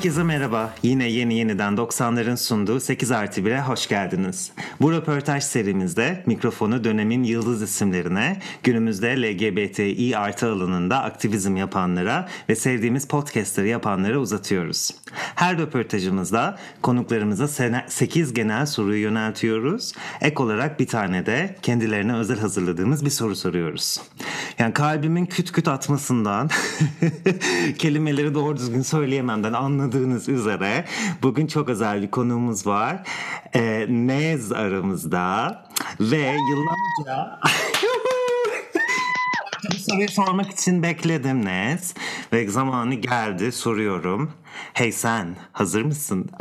Herkese merhaba. Yine yeni yeniden 90'ların sunduğu 8 artı 1'e hoş geldiniz. Bu röportaj serimizde mikrofonu dönemin yıldız isimlerine, günümüzde LGBTİ artı alanında aktivizm yapanlara ve sevdiğimiz podcastları yapanlara uzatıyoruz. Her röportajımızda konuklarımıza 8 genel soruyu yöneltiyoruz. Ek olarak bir tane de kendilerine özel hazırladığımız bir soru soruyoruz. Yani kalbimin küt küt atmasından, kelimeleri doğru düzgün söyleyememden anladığınız üzere bugün çok özel bir konuğumuz var. E, Nez aramızda ve yıllarca bu soruyu sormak için bekledim Nez ve zamanı geldi soruyorum. Hey sen hazır mısın?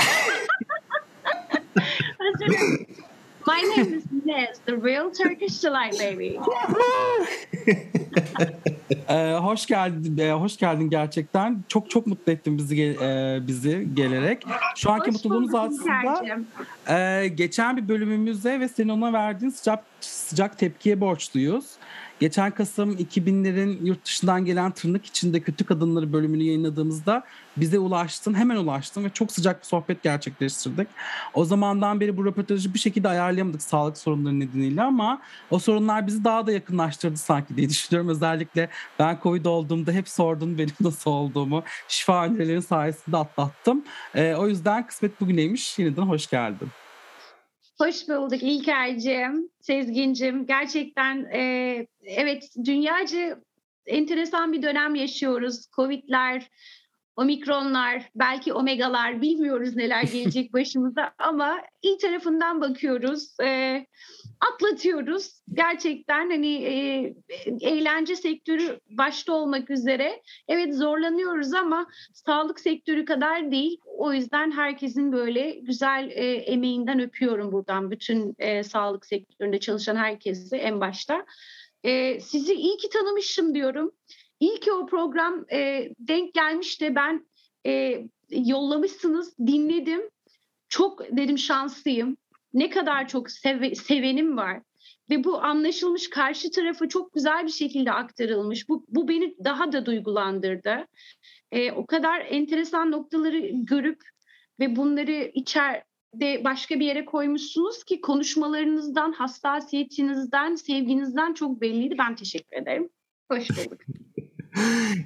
Hazırım. My name is Nez, the real Turkish delight baby. ee, hoş geldin, e, hoş geldin gerçekten. Çok çok mutlu ettin bizi e, bizi gelerek. Şu anki hoş mutluluğumuz aslında e, geçen bir bölümümüzde ve senin ona verdiğin sıcak sıcak tepkiye borçluyuz. Geçen Kasım 2000'lerin yurt dışından gelen tırnak içinde kötü kadınları bölümünü yayınladığımızda bize ulaştın. Hemen ulaştın ve çok sıcak bir sohbet gerçekleştirdik. O zamandan beri bu röportajı bir şekilde ayarlayamadık sağlık sorunları nedeniyle ama o sorunlar bizi daha da yakınlaştırdı sanki diye düşünüyorum. Özellikle ben Covid olduğumda hep sordun benim nasıl olduğumu. Şifa önerilerin sayesinde atlattım. E, o yüzden kısmet bugüneymiş. Yeniden hoş geldin. Hoş bulduk İlker'cim, Sezgin'cim. Gerçekten e, evet dünyaca enteresan bir dönem yaşıyoruz. Covid'ler, omikronlar, belki omegalar bilmiyoruz neler gelecek başımıza ama iyi tarafından bakıyoruz. E, atlatıyoruz. Gerçekten hani e, eğlence sektörü başta olmak üzere evet zorlanıyoruz ama sağlık sektörü kadar değil. O yüzden herkesin böyle güzel e, emeğinden öpüyorum buradan bütün e, sağlık sektöründe çalışan herkesi en başta. E, sizi iyi ki tanımışım diyorum. İyi ki o program e, denk gelmiş de ben e, yollamışsınız, dinledim. Çok dedim şanslıyım ne kadar çok seve, sevenim var ve bu anlaşılmış karşı tarafı çok güzel bir şekilde aktarılmış. Bu, bu beni daha da duygulandırdı. E, o kadar enteresan noktaları görüp ve bunları içeride başka bir yere koymuşsunuz ki konuşmalarınızdan, hassasiyetinizden, sevginizden çok belliydi. Ben teşekkür ederim. Hoş bulduk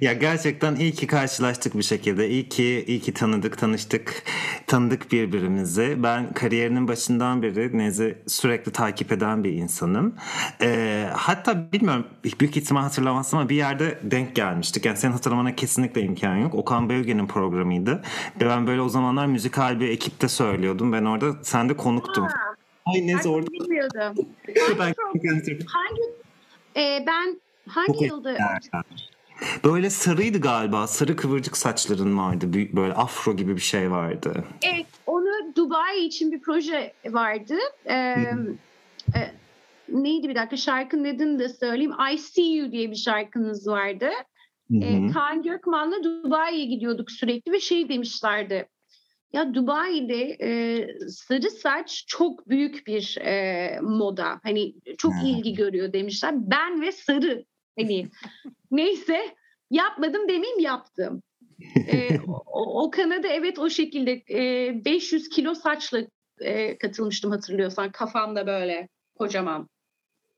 ya gerçekten iyi ki karşılaştık bir şekilde. İyi ki iyi ki tanıdık, tanıştık, tanıdık birbirimizi. Ben kariyerinin başından beri Nez'i sürekli takip eden bir insanım. Ee, hatta bilmiyorum büyük ihtimal hatırlamazsın ama bir yerde denk gelmiştik. Yani senin hatırlamana kesinlikle imkan yok. Okan Bölge'nin programıydı. Ve ben böyle o zamanlar müzikal bir ekipte söylüyordum. Ben orada sen de konuktun. Ay Nez orada. Bilmiyordum. ben, hangi, e, ben hangi yılda? Böyle sarıydı galiba. Sarı kıvırcık saçların vardı. Böyle afro gibi bir şey vardı. Evet. Onu Dubai için bir proje vardı. Ee, e, neydi bir dakika şarkının adını da söyleyeyim. I See You diye bir şarkınız vardı. Ee, Kaan Gökman'la Dubai'ye gidiyorduk sürekli ve şey demişlerdi. Ya Dubai'de e, sarı saç çok büyük bir e, moda. Hani çok ilgi görüyor demişler. Ben ve sarı Hani neyse yapmadım demeyeyim yaptım. ee, o, o Kanada evet o şekilde e, 500 kilo saçla e, katılmıştım hatırlıyorsan kafamda böyle kocaman.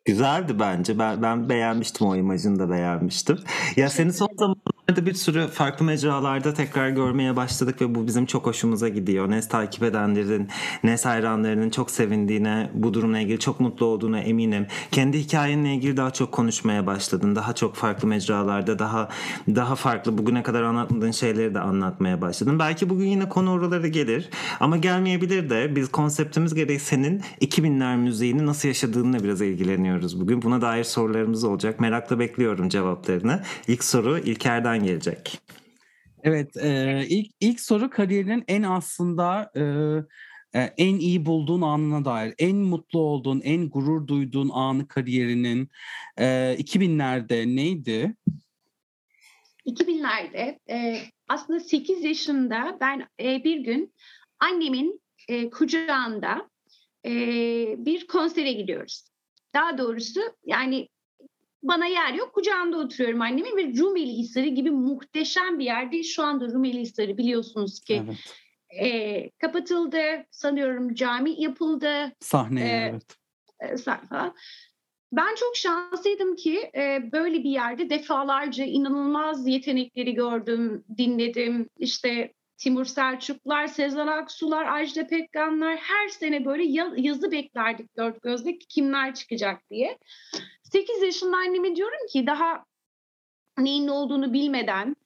Güzeldi bence. Ben, ben beğenmiştim o imajını da beğenmiştim. Ya seni son zamanlarda bir sürü farklı mecralarda tekrar görmeye başladık ve bu bizim çok hoşumuza gidiyor. Nes takip edenlerin, Nes hayranlarının çok sevindiğine, bu durumla ilgili çok mutlu olduğuna eminim. Kendi hikayenle ilgili daha çok konuşmaya başladın. Daha çok farklı mecralarda, daha daha farklı bugüne kadar anlatmadığın şeyleri de anlatmaya başladın. Belki bugün yine konu oralara gelir ama gelmeyebilir de biz konseptimiz gereği senin 2000'ler müziğini nasıl yaşadığınla biraz ilgileniyoruz bugün. Buna dair sorularımız olacak. Merakla bekliyorum cevaplarını. İlk soru İlker'den gelecek. Evet, e, ilk ilk soru kariyerinin en aslında e, e, en iyi bulduğun anına dair, en mutlu olduğun, en gurur duyduğun anı kariyerinin e, 2000'lerde neydi? 2000'lerde e, aslında 8 yaşında ben e, bir gün annemin e, kucağında e, bir konsere gidiyoruz. Daha doğrusu yani bana yer yok. Kucağında oturuyorum annemin ve Rumeli Hisarı gibi muhteşem bir yerde. Şu anda Rumeli Hisarı biliyorsunuz ki evet. e, kapatıldı. Sanıyorum cami yapıldı. Sahneye e, evet. E, sahne. Ben çok şanslıydım ki e, böyle bir yerde defalarca inanılmaz yetenekleri gördüm, dinledim. İşte Timur Selçuklar, Sezen Aksular, Ajda Pekkanlar her sene böyle yazı beklerdik dört gözle kimler çıkacak diye. 8 yaşında anneme diyorum ki daha neyin ne olduğunu bilmeden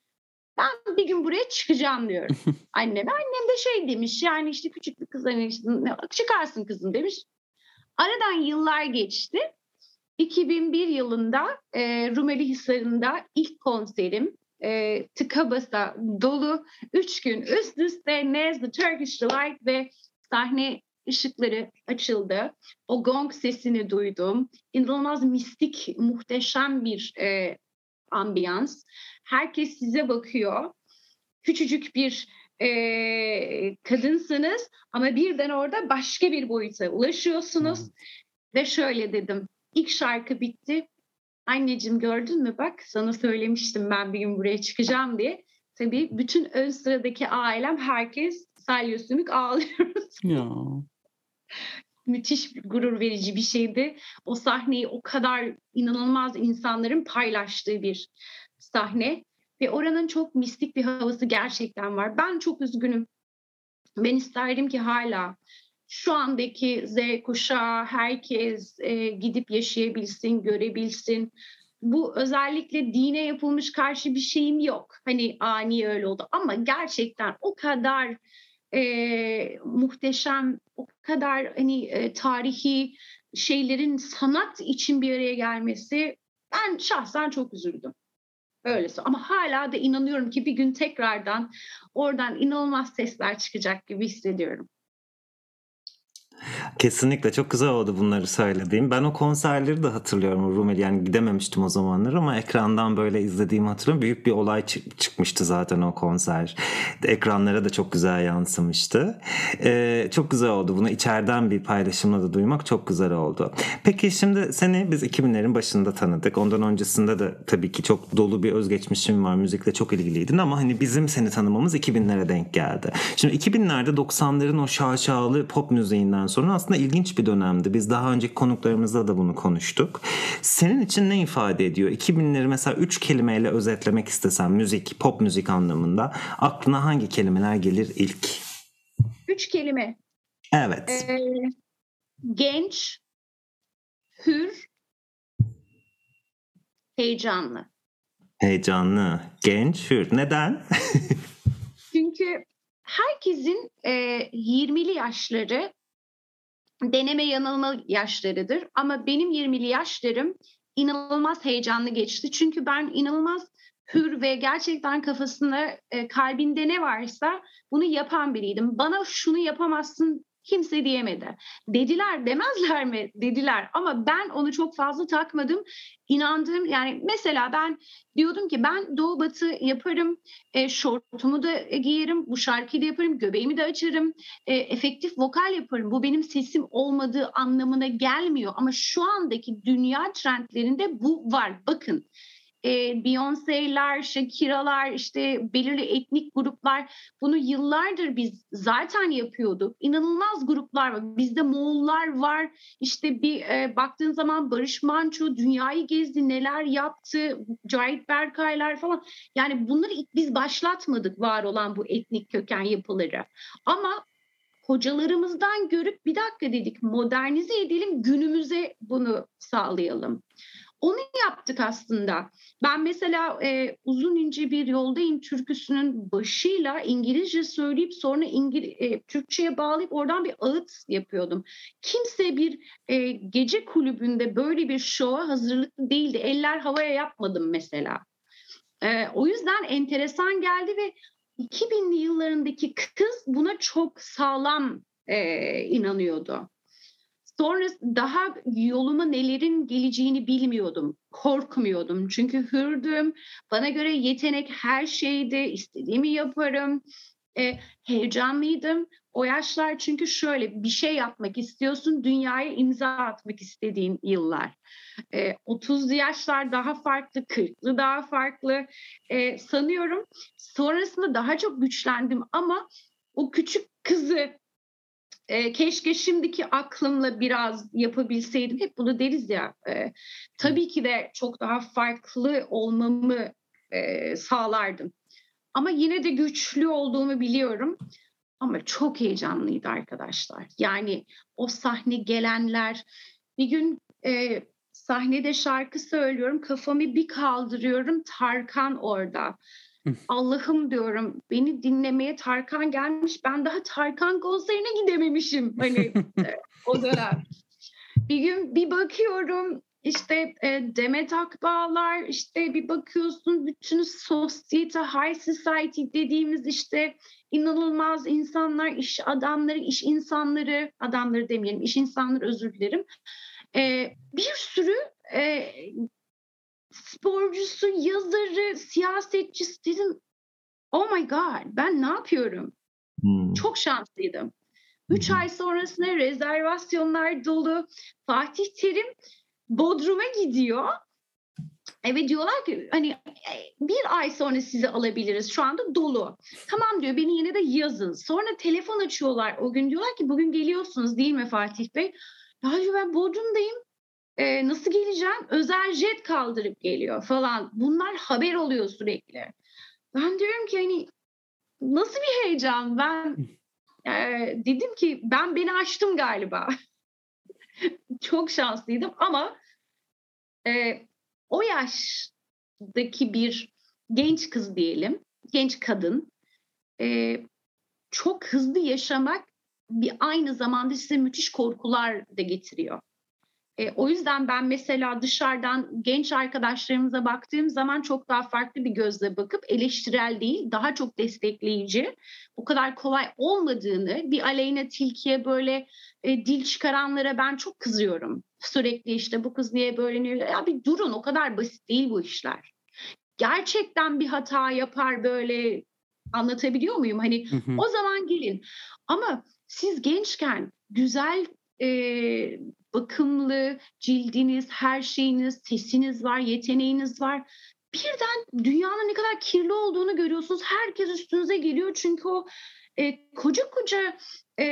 ben bir gün buraya çıkacağım diyorum anneme. Annem de şey demiş yani işte küçük bir kız hani işte, çıkarsın kızım demiş. Aradan yıllar geçti. 2001 yılında e, Rumeli Hisarı'nda ilk konserim e, tıka basa dolu. Üç gün üst üste Nez The Turkish Delight ve sahne ışıkları açıldı. O gong sesini duydum. İnanılmaz mistik, muhteşem bir e, ambiyans. Herkes size bakıyor. Küçücük bir e, kadınsınız ama birden orada başka bir boyuta ulaşıyorsunuz. Hmm. Ve şöyle dedim. İlk şarkı bitti. Anneciğim gördün mü bak sana söylemiştim ben bir gün buraya çıkacağım diye. Tabii bütün ön sıradaki ailem herkes salyosumik ağlıyoruz. Ya. Müthiş gurur verici bir şeydi. O sahneyi o kadar inanılmaz insanların paylaştığı bir sahne. Ve oranın çok mistik bir havası gerçekten var. Ben çok üzgünüm. Ben isterdim ki hala şu andaki Z kuşağı herkes e, gidip yaşayabilsin, görebilsin. Bu özellikle dine yapılmış karşı bir şeyim yok. Hani ani öyle oldu ama gerçekten o kadar e, muhteşem, o kadar hani e, tarihi şeylerin sanat için bir araya gelmesi ben şahsen çok üzüldüm. Öylesi ama hala da inanıyorum ki bir gün tekrardan oradan inanılmaz sesler çıkacak gibi hissediyorum. Kesinlikle çok güzel oldu bunları söylediğim. Ben o konserleri de hatırlıyorum Rumeli. Yani gidememiştim o zamanlar ama ekrandan böyle izlediğimi hatırlıyorum. Büyük bir olay çık- çıkmıştı zaten o konser. Ekranlara da çok güzel yansımıştı. Ee, çok güzel oldu. Bunu içeriden bir paylaşımla da duymak çok güzel oldu. Peki şimdi seni biz 2000'lerin başında tanıdık. Ondan öncesinde de tabii ki çok dolu bir özgeçmişim var. Müzikle çok ilgiliydin ama hani bizim seni tanımamız 2000'lere denk geldi. Şimdi 2000'lerde 90'ların o şaşalı pop müziğinden sonra aslında ilginç bir dönemdi. Biz daha önceki konuklarımızda da bunu konuştuk. Senin için ne ifade ediyor? 2000'leri mesela üç kelimeyle özetlemek istesem müzik, pop müzik anlamında aklına hangi kelimeler gelir ilk? Üç kelime. Evet. Ee, genç, hür, heyecanlı. Heyecanlı, genç, hür. Neden? Çünkü herkesin e, 20'li yaşları deneme yanılma yaşlarıdır. Ama benim 20'li yaşlarım inanılmaz heyecanlı geçti. Çünkü ben inanılmaz hür ve gerçekten kafasında, e, kalbinde ne varsa bunu yapan biriydim. Bana şunu yapamazsın kimse diyemedi. Dediler demezler mi? Dediler ama ben onu çok fazla takmadım. İnandığım yani mesela ben diyordum ki ben doğu batı yaparım, e, şortumu da giyerim, bu şarkıyı da yaparım, göbeğimi de açarım, e, efektif vokal yaparım. Bu benim sesim olmadığı anlamına gelmiyor ama şu andaki dünya trendlerinde bu var. Bakın e, Beyoncé'ler, Shakira'lar, işte belirli etnik gruplar bunu yıllardır biz zaten yapıyorduk. İnanılmaz gruplar var. Bizde Moğollar var. İşte bir e, baktığın zaman Barış Manço dünyayı gezdi, neler yaptı, Cahit Berkaylar falan. Yani bunları biz başlatmadık var olan bu etnik köken yapıları. Ama hocalarımızdan görüp bir dakika dedik modernize edelim günümüze bunu sağlayalım. Onu yaptık aslında. Ben mesela e, uzun ince bir yoldayım türküsünün başıyla İngilizce söyleyip sonra İngil e, Türkçe'ye bağlayıp oradan bir ağıt yapıyordum. Kimse bir e, gece kulübünde böyle bir şova hazırlıklı değildi. Eller havaya yapmadım mesela. E, o yüzden enteresan geldi ve 2000'li yıllarındaki kız buna çok sağlam e, inanıyordu. Sonra daha yoluma nelerin geleceğini bilmiyordum. Korkmuyordum. Çünkü hürdüm. Bana göre yetenek her şeydi. İstediğimi yaparım. e, heyecanlıydım. O yaşlar çünkü şöyle bir şey yapmak istiyorsun, dünyaya imza atmak istediğin yıllar. E, 30'lu yaşlar daha farklı, 40'lı daha farklı. E, sanıyorum sonrasında daha çok güçlendim ama o küçük kızı e, keşke şimdiki aklımla biraz yapabilseydim. Hep bunu deriz ya. E, tabii ki de çok daha farklı olmamı e, sağlardım. Ama yine de güçlü olduğumu biliyorum. Ama çok heyecanlıydı arkadaşlar. Yani o sahne gelenler. Bir gün e, sahnede şarkı söylüyorum. Kafamı bir kaldırıyorum. Tarkan orada. Allah'ım diyorum beni dinlemeye Tarkan gelmiş. Ben daha Tarkan konserine gidememişim. Hani e, o dönem. Bir gün bir bakıyorum işte e, Demet Akbağlar işte bir bakıyorsun bütün sosyete, high society dediğimiz işte inanılmaz insanlar, iş adamları, iş insanları, adamları demeyelim, iş insanları özür dilerim. E, bir sürü e, sporcusu, yazarı, siyasetçisi dedim oh my god ben ne yapıyorum? Hmm. Çok şanslıydım. Üç ay sonrasında rezervasyonlar dolu. Fatih Terim Bodrum'a gidiyor. Evet diyorlar ki hani e, bir ay sonra sizi alabiliriz şu anda dolu. Tamam diyor beni yine de yazın. Sonra telefon açıyorlar o gün diyorlar ki bugün geliyorsunuz değil mi Fatih Bey? Ya diyor ben Bodrum'dayım. Ee, nasıl geleceğim? Özel jet kaldırıp geliyor falan. Bunlar haber oluyor sürekli. Ben diyorum ki hani nasıl bir heyecan? Ben e, dedim ki ben beni açtım galiba. Çok şanslıydım ama e, o yaştaki bir genç kız diyelim, genç kadın e, çok hızlı yaşamak bir aynı zamanda size müthiş korkular da getiriyor. E, o yüzden ben mesela dışarıdan genç arkadaşlarımıza baktığım zaman çok daha farklı bir gözle bakıp eleştirel değil, daha çok destekleyici, o kadar kolay olmadığını, bir aleyhine tilkiye böyle e, dil çıkaranlara ben çok kızıyorum. Sürekli işte bu kız niye böyle niye? Ya bir durun o kadar basit değil bu işler. Gerçekten bir hata yapar böyle anlatabiliyor muyum? Hani o zaman gelin. Ama siz gençken güzel e, bakımlı cildiniz, her şeyiniz, sesiniz var, yeteneğiniz var. Birden dünyanın ne kadar kirli olduğunu görüyorsunuz. Herkes üstünüze geliyor çünkü o e, koca koca e,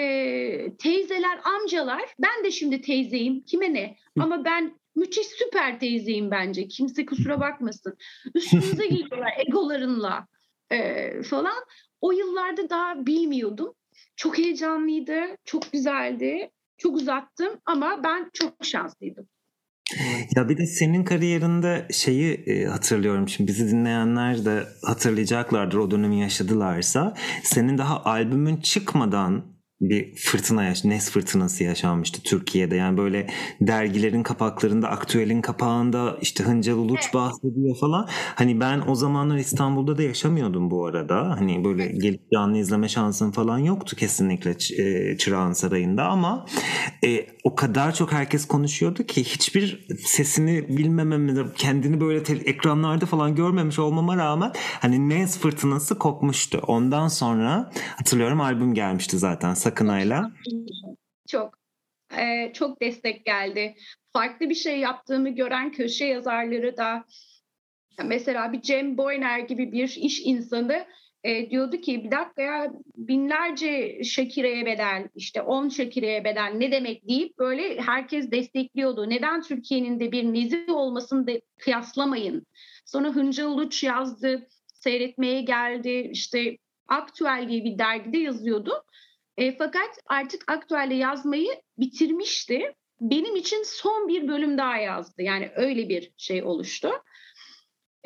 teyzeler, amcalar, ben de şimdi teyzeyim, kime ne? Ama ben müthiş süper teyzeyim bence. Kimse kusura bakmasın. Üstünüze geliyorlar egolarınla e, falan. O yıllarda daha bilmiyordum. Çok heyecanlıydı, çok güzeldi. Çok uzattım ama ben çok şanslıydım. Ya bir de senin kariyerinde şeyi e, hatırlıyorum şimdi bizi dinleyenler de hatırlayacaklardır o dönemi yaşadılarsa senin daha albümün çıkmadan bir fırtına yaş Nes fırtınası yaşanmıştı Türkiye'de. Yani böyle dergilerin kapaklarında, aktüelin kapağında işte Hıncal Uluç evet. bahsediyor falan. Hani ben o zamanlar İstanbul'da da yaşamıyordum bu arada. Hani böyle gelip canlı izleme şansım falan yoktu kesinlikle e, Çırağan Sarayı'nda ama e, o kadar çok herkes konuşuyordu ki hiçbir sesini bilmememi, kendini böyle te- ekranlarda falan görmemiş olmama rağmen hani Nes fırtınası kopmuştu. Ondan sonra hatırlıyorum albüm gelmişti zaten Sakınay'la? Çok. Ee, çok destek geldi. Farklı bir şey yaptığımı gören köşe yazarları da mesela bir Cem Boyner gibi bir iş insanı e, diyordu ki bir dakika ya binlerce Şakire'ye bedel işte 10 Şakire'ye bedel ne demek deyip böyle herkes destekliyordu. Neden Türkiye'nin de bir nezih olmasını da kıyaslamayın. Sonra Hınca Uluç yazdı seyretmeye geldi işte Aktüel diye bir dergide yazıyordu. E, fakat artık aktüelde yazmayı bitirmişti. Benim için son bir bölüm daha yazdı. Yani öyle bir şey oluştu.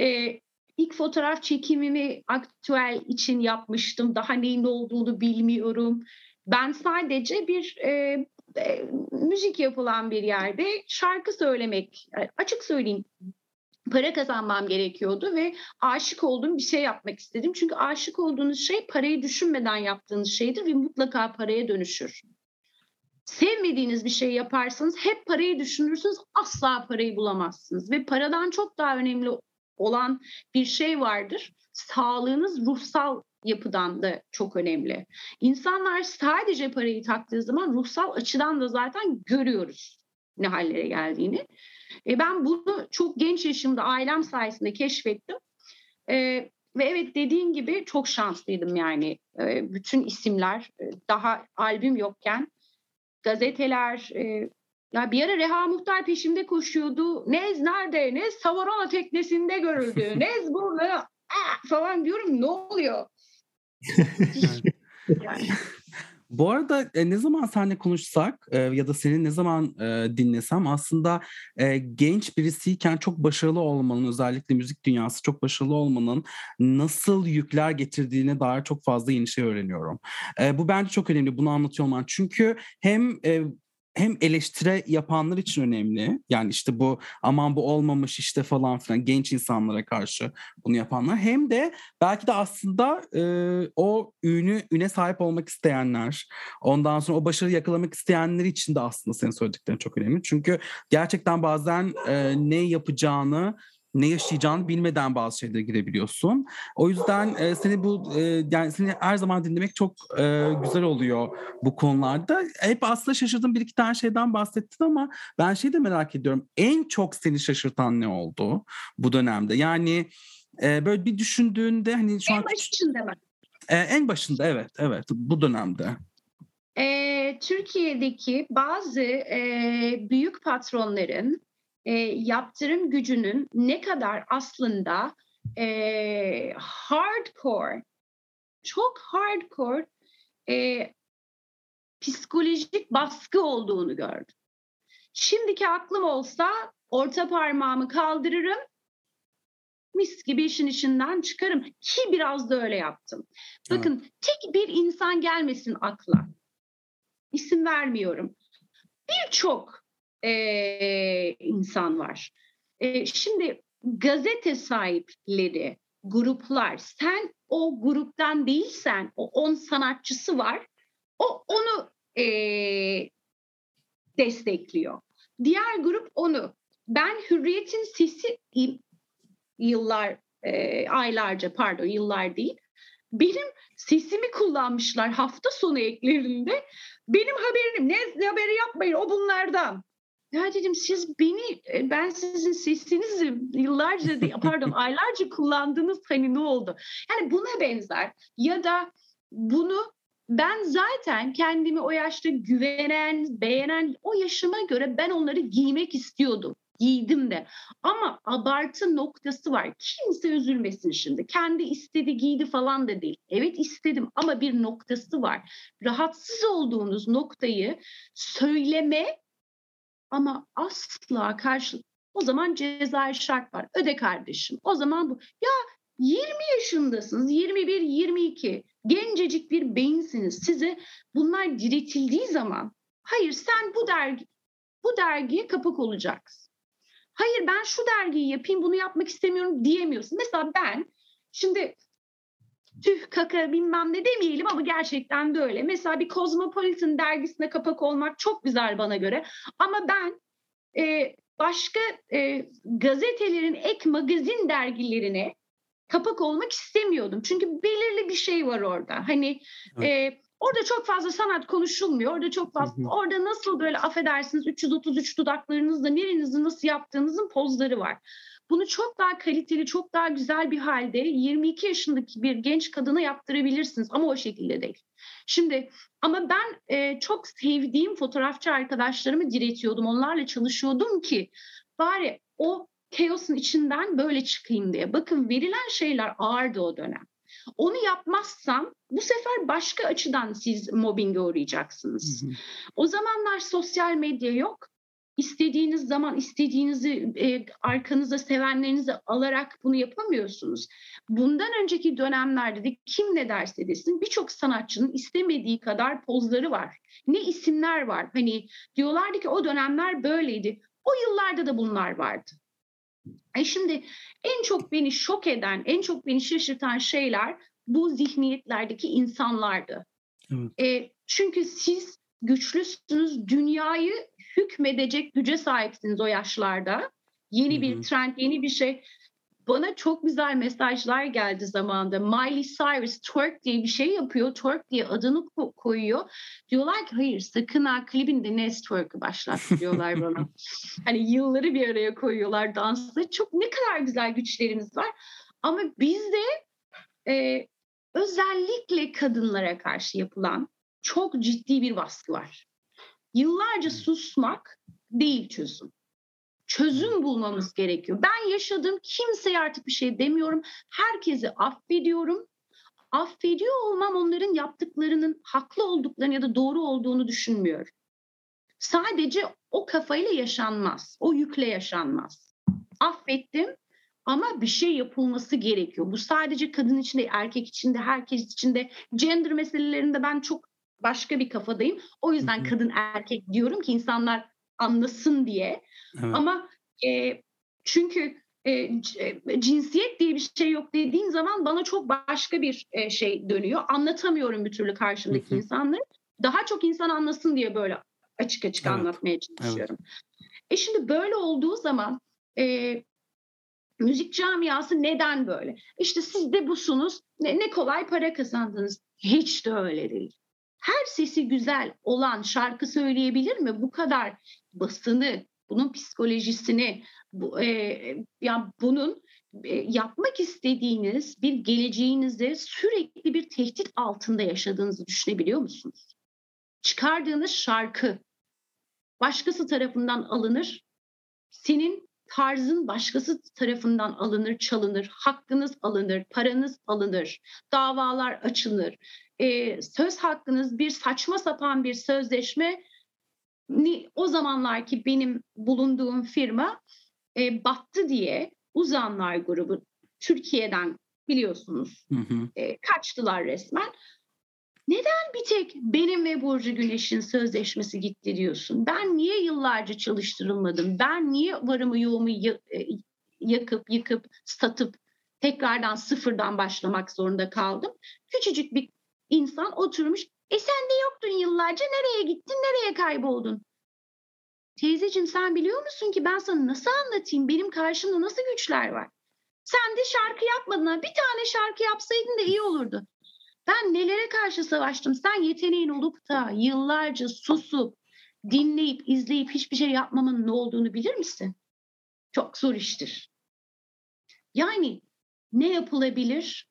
E, ilk fotoğraf çekimimi aktüel için yapmıştım. Daha neyin olduğunu bilmiyorum. Ben sadece bir e, e, müzik yapılan bir yerde şarkı söylemek, e, açık söyleyeyim para kazanmam gerekiyordu ve aşık olduğum bir şey yapmak istedim. Çünkü aşık olduğunuz şey parayı düşünmeden yaptığınız şeydir ve mutlaka paraya dönüşür. Sevmediğiniz bir şey yaparsanız hep parayı düşünürsünüz, asla parayı bulamazsınız ve paradan çok daha önemli olan bir şey vardır. sağlığınız ruhsal yapıdan da çok önemli. İnsanlar sadece parayı taktığı zaman ruhsal açıdan da zaten görüyoruz ne hallere geldiğini. E ben bunu çok genç yaşımda ailem sayesinde keşfettim. E, ve evet dediğin gibi çok şanslıydım yani. E, bütün isimler e, daha albüm yokken gazeteler, e, ya bir ara Reha Muhtar peşimde koşuyordu. Nez nerede? Nez Savarona teknesinde görüldü. Nez burada falan diyorum ne oluyor? yani. Bu arada e, ne zaman seninle konuşsak e, ya da seni ne zaman e, dinlesem aslında e, genç birisiyken çok başarılı olmanın özellikle müzik dünyası çok başarılı olmanın nasıl yükler getirdiğine dair çok fazla yeni şey öğreniyorum. E, bu bence çok önemli bunu anlatıyor olman. Çünkü hem e, hem eleştire yapanlar için önemli. Yani işte bu aman bu olmamış işte falan filan genç insanlara karşı bunu yapanlar. Hem de belki de aslında e, o ünü üne sahip olmak isteyenler, ondan sonra o başarı yakalamak isteyenler için de aslında senin söylediklerin çok önemli. Çünkü gerçekten bazen e, ne yapacağını ne yaşayacağını bilmeden bazı şeylere girebiliyorsun. O yüzden e, seni bu e, yani seni her zaman dinlemek çok e, güzel oluyor bu konularda. Hep aslında şaşırdığım bir iki tane şeyden bahsettin ama ben şeyi de merak ediyorum. En çok seni şaşırtan ne oldu bu dönemde? Yani e, böyle bir düşündüğünde hani şu en an... Başında mı? E, en başında evet, evet bu dönemde. E, Türkiye'deki bazı e, büyük patronların e, yaptırım gücünün ne kadar aslında e, hardcore, çok hardcore e, psikolojik baskı olduğunu gördüm. Şimdiki aklım olsa orta parmağımı kaldırırım, mis gibi işin içinden çıkarım ki biraz da öyle yaptım. Bakın evet. tek bir insan gelmesin akla. İsim vermiyorum. Birçok e, insan var. E, şimdi gazete sahipleri, gruplar, sen o gruptan değilsen, o on sanatçısı var, o onu e, destekliyor. Diğer grup onu. Ben Hürriyet'in sesi yıllar, e, aylarca pardon yıllar değil, benim sesimi kullanmışlar hafta sonu eklerinde. Benim haberim ne haberi yapmayın o bunlardan. Ya dedim siz beni, e, ben sizin sesinizi yıllarca, pardon aylarca kullandınız hani ne oldu? Yani buna benzer ya da bunu ben zaten kendimi o yaşta güvenen, beğenen, o yaşıma göre ben onları giymek istiyordum. Giydim de. Ama abartı noktası var. Kimse üzülmesin şimdi. Kendi istedi giydi falan da değil. Evet istedim ama bir noktası var. Rahatsız olduğunuz noktayı söyleme ama asla karşı o zaman cezai şart var. Öde kardeşim. O zaman bu. Ya 20 yaşındasınız. 21, 22. Gencecik bir beyinsiniz. Size bunlar diretildiği zaman hayır sen bu dergi bu dergiye kapak olacaksın. Hayır ben şu dergiyi yapayım bunu yapmak istemiyorum diyemiyorsun. Mesela ben şimdi tüh kaka bilmem ne demeyelim ama gerçekten de öyle. Mesela bir Cosmopolitan dergisine kapak olmak çok güzel bana göre. Ama ben e, başka e, gazetelerin ek magazin dergilerine kapak olmak istemiyordum. Çünkü belirli bir şey var orada. Hani evet. e, orada çok fazla sanat konuşulmuyor. Orada çok fazla orada nasıl böyle affedersiniz 333 dudaklarınızla nerenizi nasıl yaptığınızın pozları var. Bunu çok daha kaliteli, çok daha güzel bir halde 22 yaşındaki bir genç kadına yaptırabilirsiniz ama o şekilde değil. Şimdi ama ben e, çok sevdiğim fotoğrafçı arkadaşlarımı diretiyordum. Onlarla çalışıyordum ki bari o kaosun içinden böyle çıkayım diye. Bakın verilen şeyler ağırdı o dönem. Onu yapmazsam bu sefer başka açıdan siz mobbinge uğrayacaksınız. Hı hı. O zamanlar sosyal medya yok istediğiniz zaman istediğinizi e, arkanıza sevenlerinizi alarak bunu yapamıyorsunuz. Bundan önceki dönemlerde de kim ne derse desin birçok sanatçının istemediği kadar pozları var. Ne isimler var. Hani diyorlardı ki o dönemler böyleydi. O yıllarda da bunlar vardı. E şimdi en çok beni şok eden, en çok beni şaşırtan şeyler bu zihniyetlerdeki insanlardı. Evet. E, çünkü siz güçlüsünüz, dünyayı hükmedecek güce sahipsiniz o yaşlarda. Yeni bir trend, yeni bir şey. bana çok güzel mesajlar geldi zamanında. Miley Cyrus twerk diye bir şey yapıyor. Twerk diye adını koyuyor. Diyorlar ki hayır sakın ha klibinde ne twerk'ı başlat diyorlar bana. hani yılları bir araya koyuyorlar dansla. Çok ne kadar güzel güçlerimiz var. Ama bizde e, özellikle kadınlara karşı yapılan çok ciddi bir baskı var. Yıllarca susmak değil çözüm çözüm bulmamız gerekiyor. Ben yaşadım kimseye artık bir şey demiyorum. Herkesi affediyorum. Affediyor olmam onların yaptıklarının haklı olduklarını ya da doğru olduğunu düşünmüyorum. Sadece o kafayla yaşanmaz. O yükle yaşanmaz. Affettim ama bir şey yapılması gerekiyor. Bu sadece kadın için de, erkek için de, herkes için de. Gender meselelerinde ben çok başka bir kafadayım. O yüzden kadın erkek diyorum ki insanlar anlasın diye. Evet. Ama e, çünkü e, e, cinsiyet diye bir şey yok dediğin zaman bana çok başka bir e, şey dönüyor. Anlatamıyorum bir türlü karşımdaki hı insanları. Daha çok insan anlasın diye böyle açık açık evet. anlatmaya çalışıyorum. Evet. E şimdi böyle olduğu zaman e, müzik camiası neden böyle? İşte siz de busunuz, ne, ne kolay para kazandınız. Hiç de öyle değil. Her sesi güzel olan şarkı söyleyebilir mi? Bu kadar basını, bunun psikolojisini, bu, e, yani bunun e, yapmak istediğiniz bir geleceğinizde sürekli bir tehdit altında yaşadığınızı düşünebiliyor musunuz? Çıkardığınız şarkı başkası tarafından alınır, senin tarzın başkası tarafından alınır, çalınır, hakkınız alınır, paranız alınır, davalar açılır. Ee, söz hakkınız bir saçma sapan bir sözleşme o zamanlar ki benim bulunduğum firma e, battı diye uzanlar grubu Türkiye'den biliyorsunuz hı hı. E, kaçtılar resmen. Neden bir tek benim ve Burcu Güneş'in sözleşmesi gitti diyorsun? Ben niye yıllarca çalıştırılmadım? Ben niye varımı yoğumu e, yakıp yıkıp satıp tekrardan sıfırdan başlamak zorunda kaldım? Küçücük bir insan oturmuş e sen de yoktun yıllarca nereye gittin nereye kayboldun? Teyzeciğim sen biliyor musun ki ben sana nasıl anlatayım benim karşımda nasıl güçler var? Sen de şarkı yapmadın bir tane şarkı yapsaydın da iyi olurdu. Ben nelere karşı savaştım? Sen yeteneğin olup da yıllarca susup, dinleyip, izleyip hiçbir şey yapmamın ne olduğunu bilir misin? Çok zor iştir. Yani ne yapılabilir?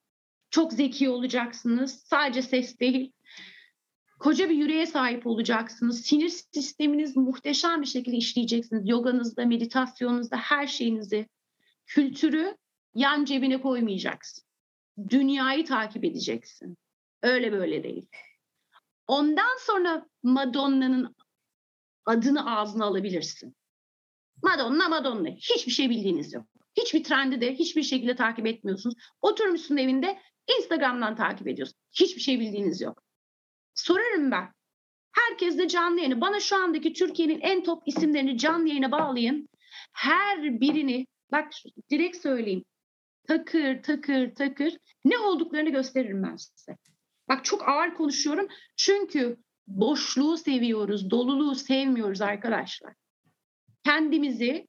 Çok zeki olacaksınız. Sadece ses değil. Koca bir yüreğe sahip olacaksınız. Sinir sisteminiz muhteşem bir şekilde işleyeceksiniz. Yoganızda, meditasyonunuzda, her şeyinizi. Kültürü yan cebine koymayacaksın. Dünyayı takip edeceksin. Öyle böyle değil. Ondan sonra Madonna'nın adını ağzına alabilirsin. Madonna Madonna. Hiçbir şey bildiğiniz yok. Hiçbir trendi de hiçbir şekilde takip etmiyorsunuz. Oturmuşsun evinde Instagram'dan takip ediyorsun. Hiçbir şey bildiğiniz yok. Sorarım ben. Herkes de canlı yayını. Bana şu andaki Türkiye'nin en top isimlerini canlı yayına bağlayın. Her birini bak direkt söyleyeyim. Takır takır takır ne olduklarını gösteririm ben size. Bak çok ağır konuşuyorum. Çünkü boşluğu seviyoruz, doluluğu sevmiyoruz arkadaşlar. Kendimizi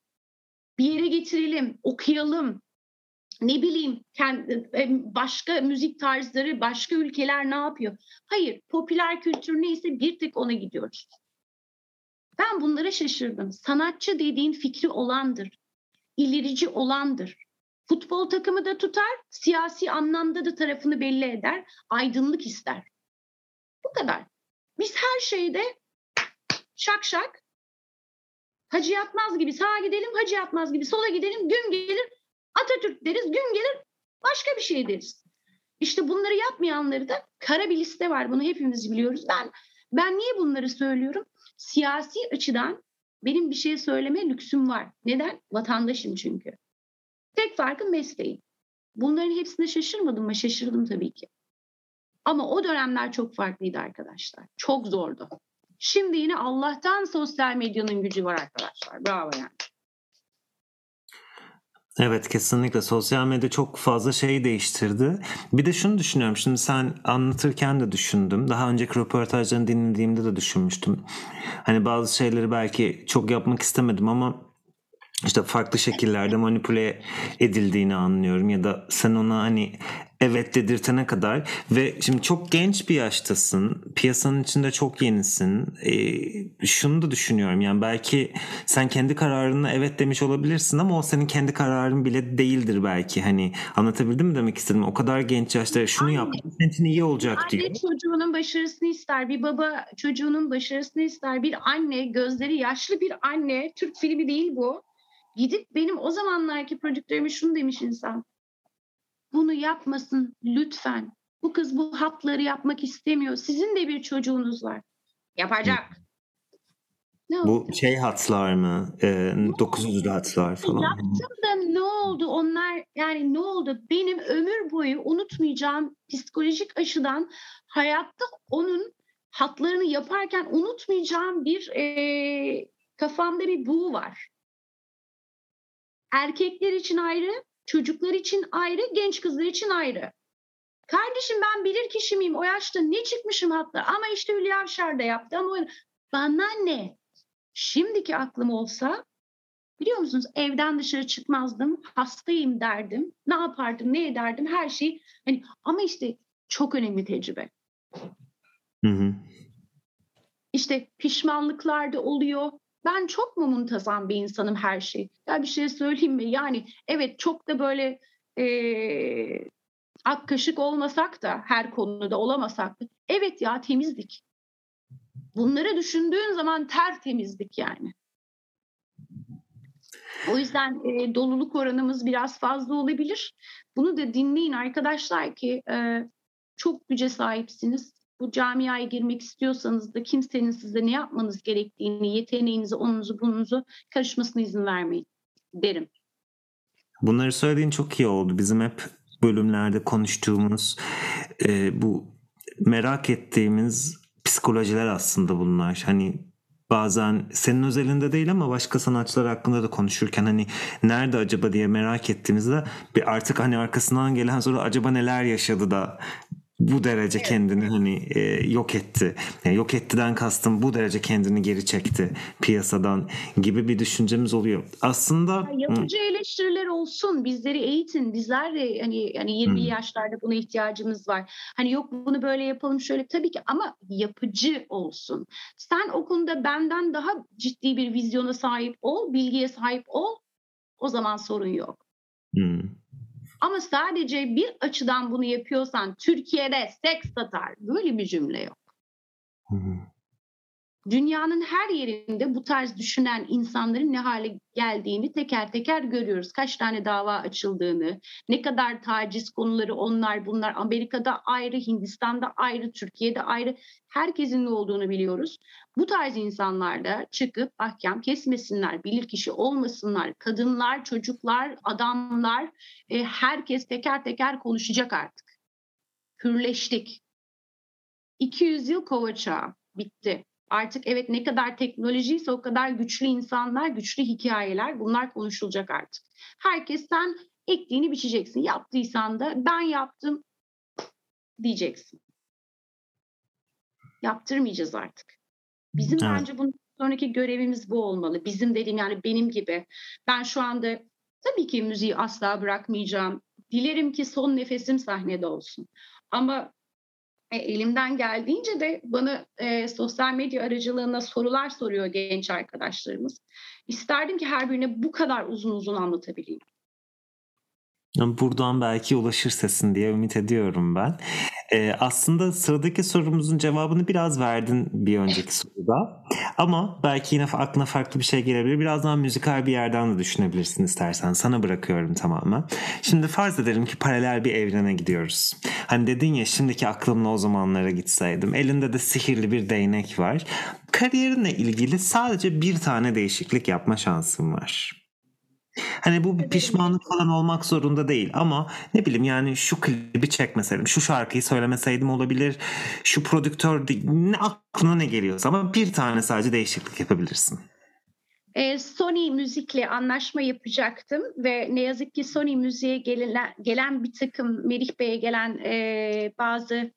bir yere getirelim, okuyalım, ne bileyim kendi, e, başka müzik tarzları, başka ülkeler ne yapıyor? Hayır, popüler kültür neyse bir tek ona gidiyoruz. Ben bunlara şaşırdım. Sanatçı dediğin fikri olandır, ilerici olandır. Futbol takımı da tutar, siyasi anlamda da tarafını belli eder, aydınlık ister. Bu kadar. Biz her şeyde şak şak Hacı Yatmaz gibi sağa gidelim, Hacı Yatmaz gibi sola gidelim, gün gelir Atatürk deriz, gün gelir başka bir şey deriz. İşte bunları yapmayanları da kara bir liste var. Bunu hepimiz biliyoruz. Ben ben niye bunları söylüyorum? Siyasi açıdan benim bir şey söyleme lüksüm var. Neden? Vatandaşım çünkü. Tek farkım mesleğim. Bunların hepsine şaşırmadım mı? Şaşırdım tabii ki. Ama o dönemler çok farklıydı arkadaşlar. Çok zordu. Şimdi yine Allah'tan sosyal medyanın gücü var arkadaşlar. Bravo yani. Evet kesinlikle sosyal medya çok fazla şey değiştirdi. Bir de şunu düşünüyorum şimdi sen anlatırken de düşündüm. Daha önceki röportajlarını dinlediğimde de düşünmüştüm. Hani bazı şeyleri belki çok yapmak istemedim ama işte farklı şekillerde manipüle edildiğini anlıyorum ya da sen ona hani evet dedirtene kadar. Ve şimdi çok genç bir yaştasın piyasanın içinde çok yenisin. Ee, şunu da düşünüyorum yani belki sen kendi kararına evet demiş olabilirsin ama o senin kendi kararın bile değildir belki. Hani anlatabildim mi demek istedim o kadar genç yaşta şunu yap senin için iyi olacak anne diyor. Anne çocuğunun başarısını ister bir baba çocuğunun başarısını ister bir anne gözleri yaşlı bir anne Türk filmi değil bu gidip benim o zamanlarki prodüktörüme şunu demiş insan. Bunu yapmasın lütfen. Bu kız bu hatları yapmak istemiyor. Sizin de bir çocuğunuz var. Yapacak. Ne bu oldu? şey hatlar mı? Ee, 900 hatlar falan. Yaptım da ne oldu? Onlar yani ne oldu? Benim ömür boyu unutmayacağım psikolojik aşıdan hayatta onun hatlarını yaparken unutmayacağım bir e, kafamda bir buğu var. Erkekler için ayrı, çocuklar için ayrı, genç kızlar için ayrı. Kardeşim ben bilir kişi miyim? O yaşta ne çıkmışım hatta? Ama işte Hülya Avşar da yaptı ama bana ne? Şimdiki aklım olsa biliyor musunuz evden dışarı çıkmazdım. Hastayım derdim. Ne yapardım, ne ederdim her şey. Hani ama işte çok önemli tecrübe. Hı hı. İşte pişmanlıklar da oluyor. Ben çok mu muntazam bir insanım her şey. Ya bir şey söyleyeyim mi? Yani evet çok da böyle e, ak kaşık olmasak da her konuda olamasak da. Evet ya temizdik. Bunları düşündüğün zaman tertemizdik yani. O yüzden e, doluluk oranımız biraz fazla olabilir. Bunu da dinleyin arkadaşlar ki e, çok güce sahipsiniz bu camiaya girmek istiyorsanız da kimsenin size ne yapmanız gerektiğini, yeteneğinizi, onunuzu, bununuzu karışmasına izin vermeyin derim. Bunları söylediğin çok iyi oldu. Bizim hep bölümlerde konuştuğumuz e, bu merak ettiğimiz psikolojiler aslında bunlar. Hani bazen senin özelinde değil ama başka sanatçılar hakkında da konuşurken hani nerede acaba diye merak ettiğimizde bir artık hani arkasından gelen sonra acaba neler yaşadı da bu derece evet. kendini hani e, yok etti. Yani yok ettiden kastım bu derece kendini geri çekti piyasadan gibi bir düşüncemiz oluyor. Aslında ya yapıcı hı. eleştiriler olsun. Bizleri eğitin. Bizler de hani hani 20 hı. yaşlarda buna ihtiyacımız var. Hani yok bunu böyle yapalım şöyle tabii ki ama yapıcı olsun. Sen o konuda benden daha ciddi bir vizyona sahip ol, bilgiye sahip ol. O zaman sorun yok. Hı. Ama sadece bir açıdan bunu yapıyorsan Türkiye'de seks satar. Böyle bir cümle yok. Hı Dünyanın her yerinde bu tarz düşünen insanların ne hale geldiğini teker teker görüyoruz. Kaç tane dava açıldığını, ne kadar taciz konuları onlar bunlar. Amerika'da ayrı, Hindistan'da ayrı, Türkiye'de ayrı. Herkesin ne olduğunu biliyoruz. Bu tarz insanlar da çıkıp ahkam kesmesinler, bilirkişi olmasınlar. Kadınlar, çocuklar, adamlar, e, herkes teker teker konuşacak artık. Hürleştik. 200 yıl kova çağı bitti. Artık evet ne kadar teknolojiyse o kadar güçlü insanlar, güçlü hikayeler bunlar konuşulacak artık. Herkes sen ektiğini biçeceksin. Yaptıysan da ben yaptım diyeceksin. Yaptırmayacağız artık. Bizim evet. bence bunun sonraki görevimiz bu olmalı. Bizim dediğim yani benim gibi. Ben şu anda tabii ki müziği asla bırakmayacağım. Dilerim ki son nefesim sahnede olsun. Ama e, elimden geldiğince de bana e, sosyal medya aracılığında sorular soruyor genç arkadaşlarımız. İsterdim ki her birine bu kadar uzun uzun anlatabileyim. Buradan belki ulaşır sesin diye ümit ediyorum ben. Ee, aslında sıradaki sorumuzun cevabını biraz verdin bir önceki soruda. Ama belki yine aklına farklı bir şey gelebilir. Biraz daha müzikal bir yerden de düşünebilirsin istersen. Sana bırakıyorum tamamen. Şimdi farz edelim ki paralel bir evrene gidiyoruz. Hani dedin ya şimdiki aklımla o zamanlara gitseydim. Elinde de sihirli bir değnek var. Kariyerinle ilgili sadece bir tane değişiklik yapma şansın var. Hani bu bir pişmanlık falan olmak zorunda değil ama ne bileyim yani şu klibi çekmeseydim, şu şarkıyı söylemeseydim olabilir, şu prodüktör ne aklına ne geliyorsa ama bir tane sadece değişiklik yapabilirsin. E, Sony Müzik'le anlaşma yapacaktım ve ne yazık ki Sony Müzik'e gelen, gelen bir takım Merih Bey'e gelen e, bazı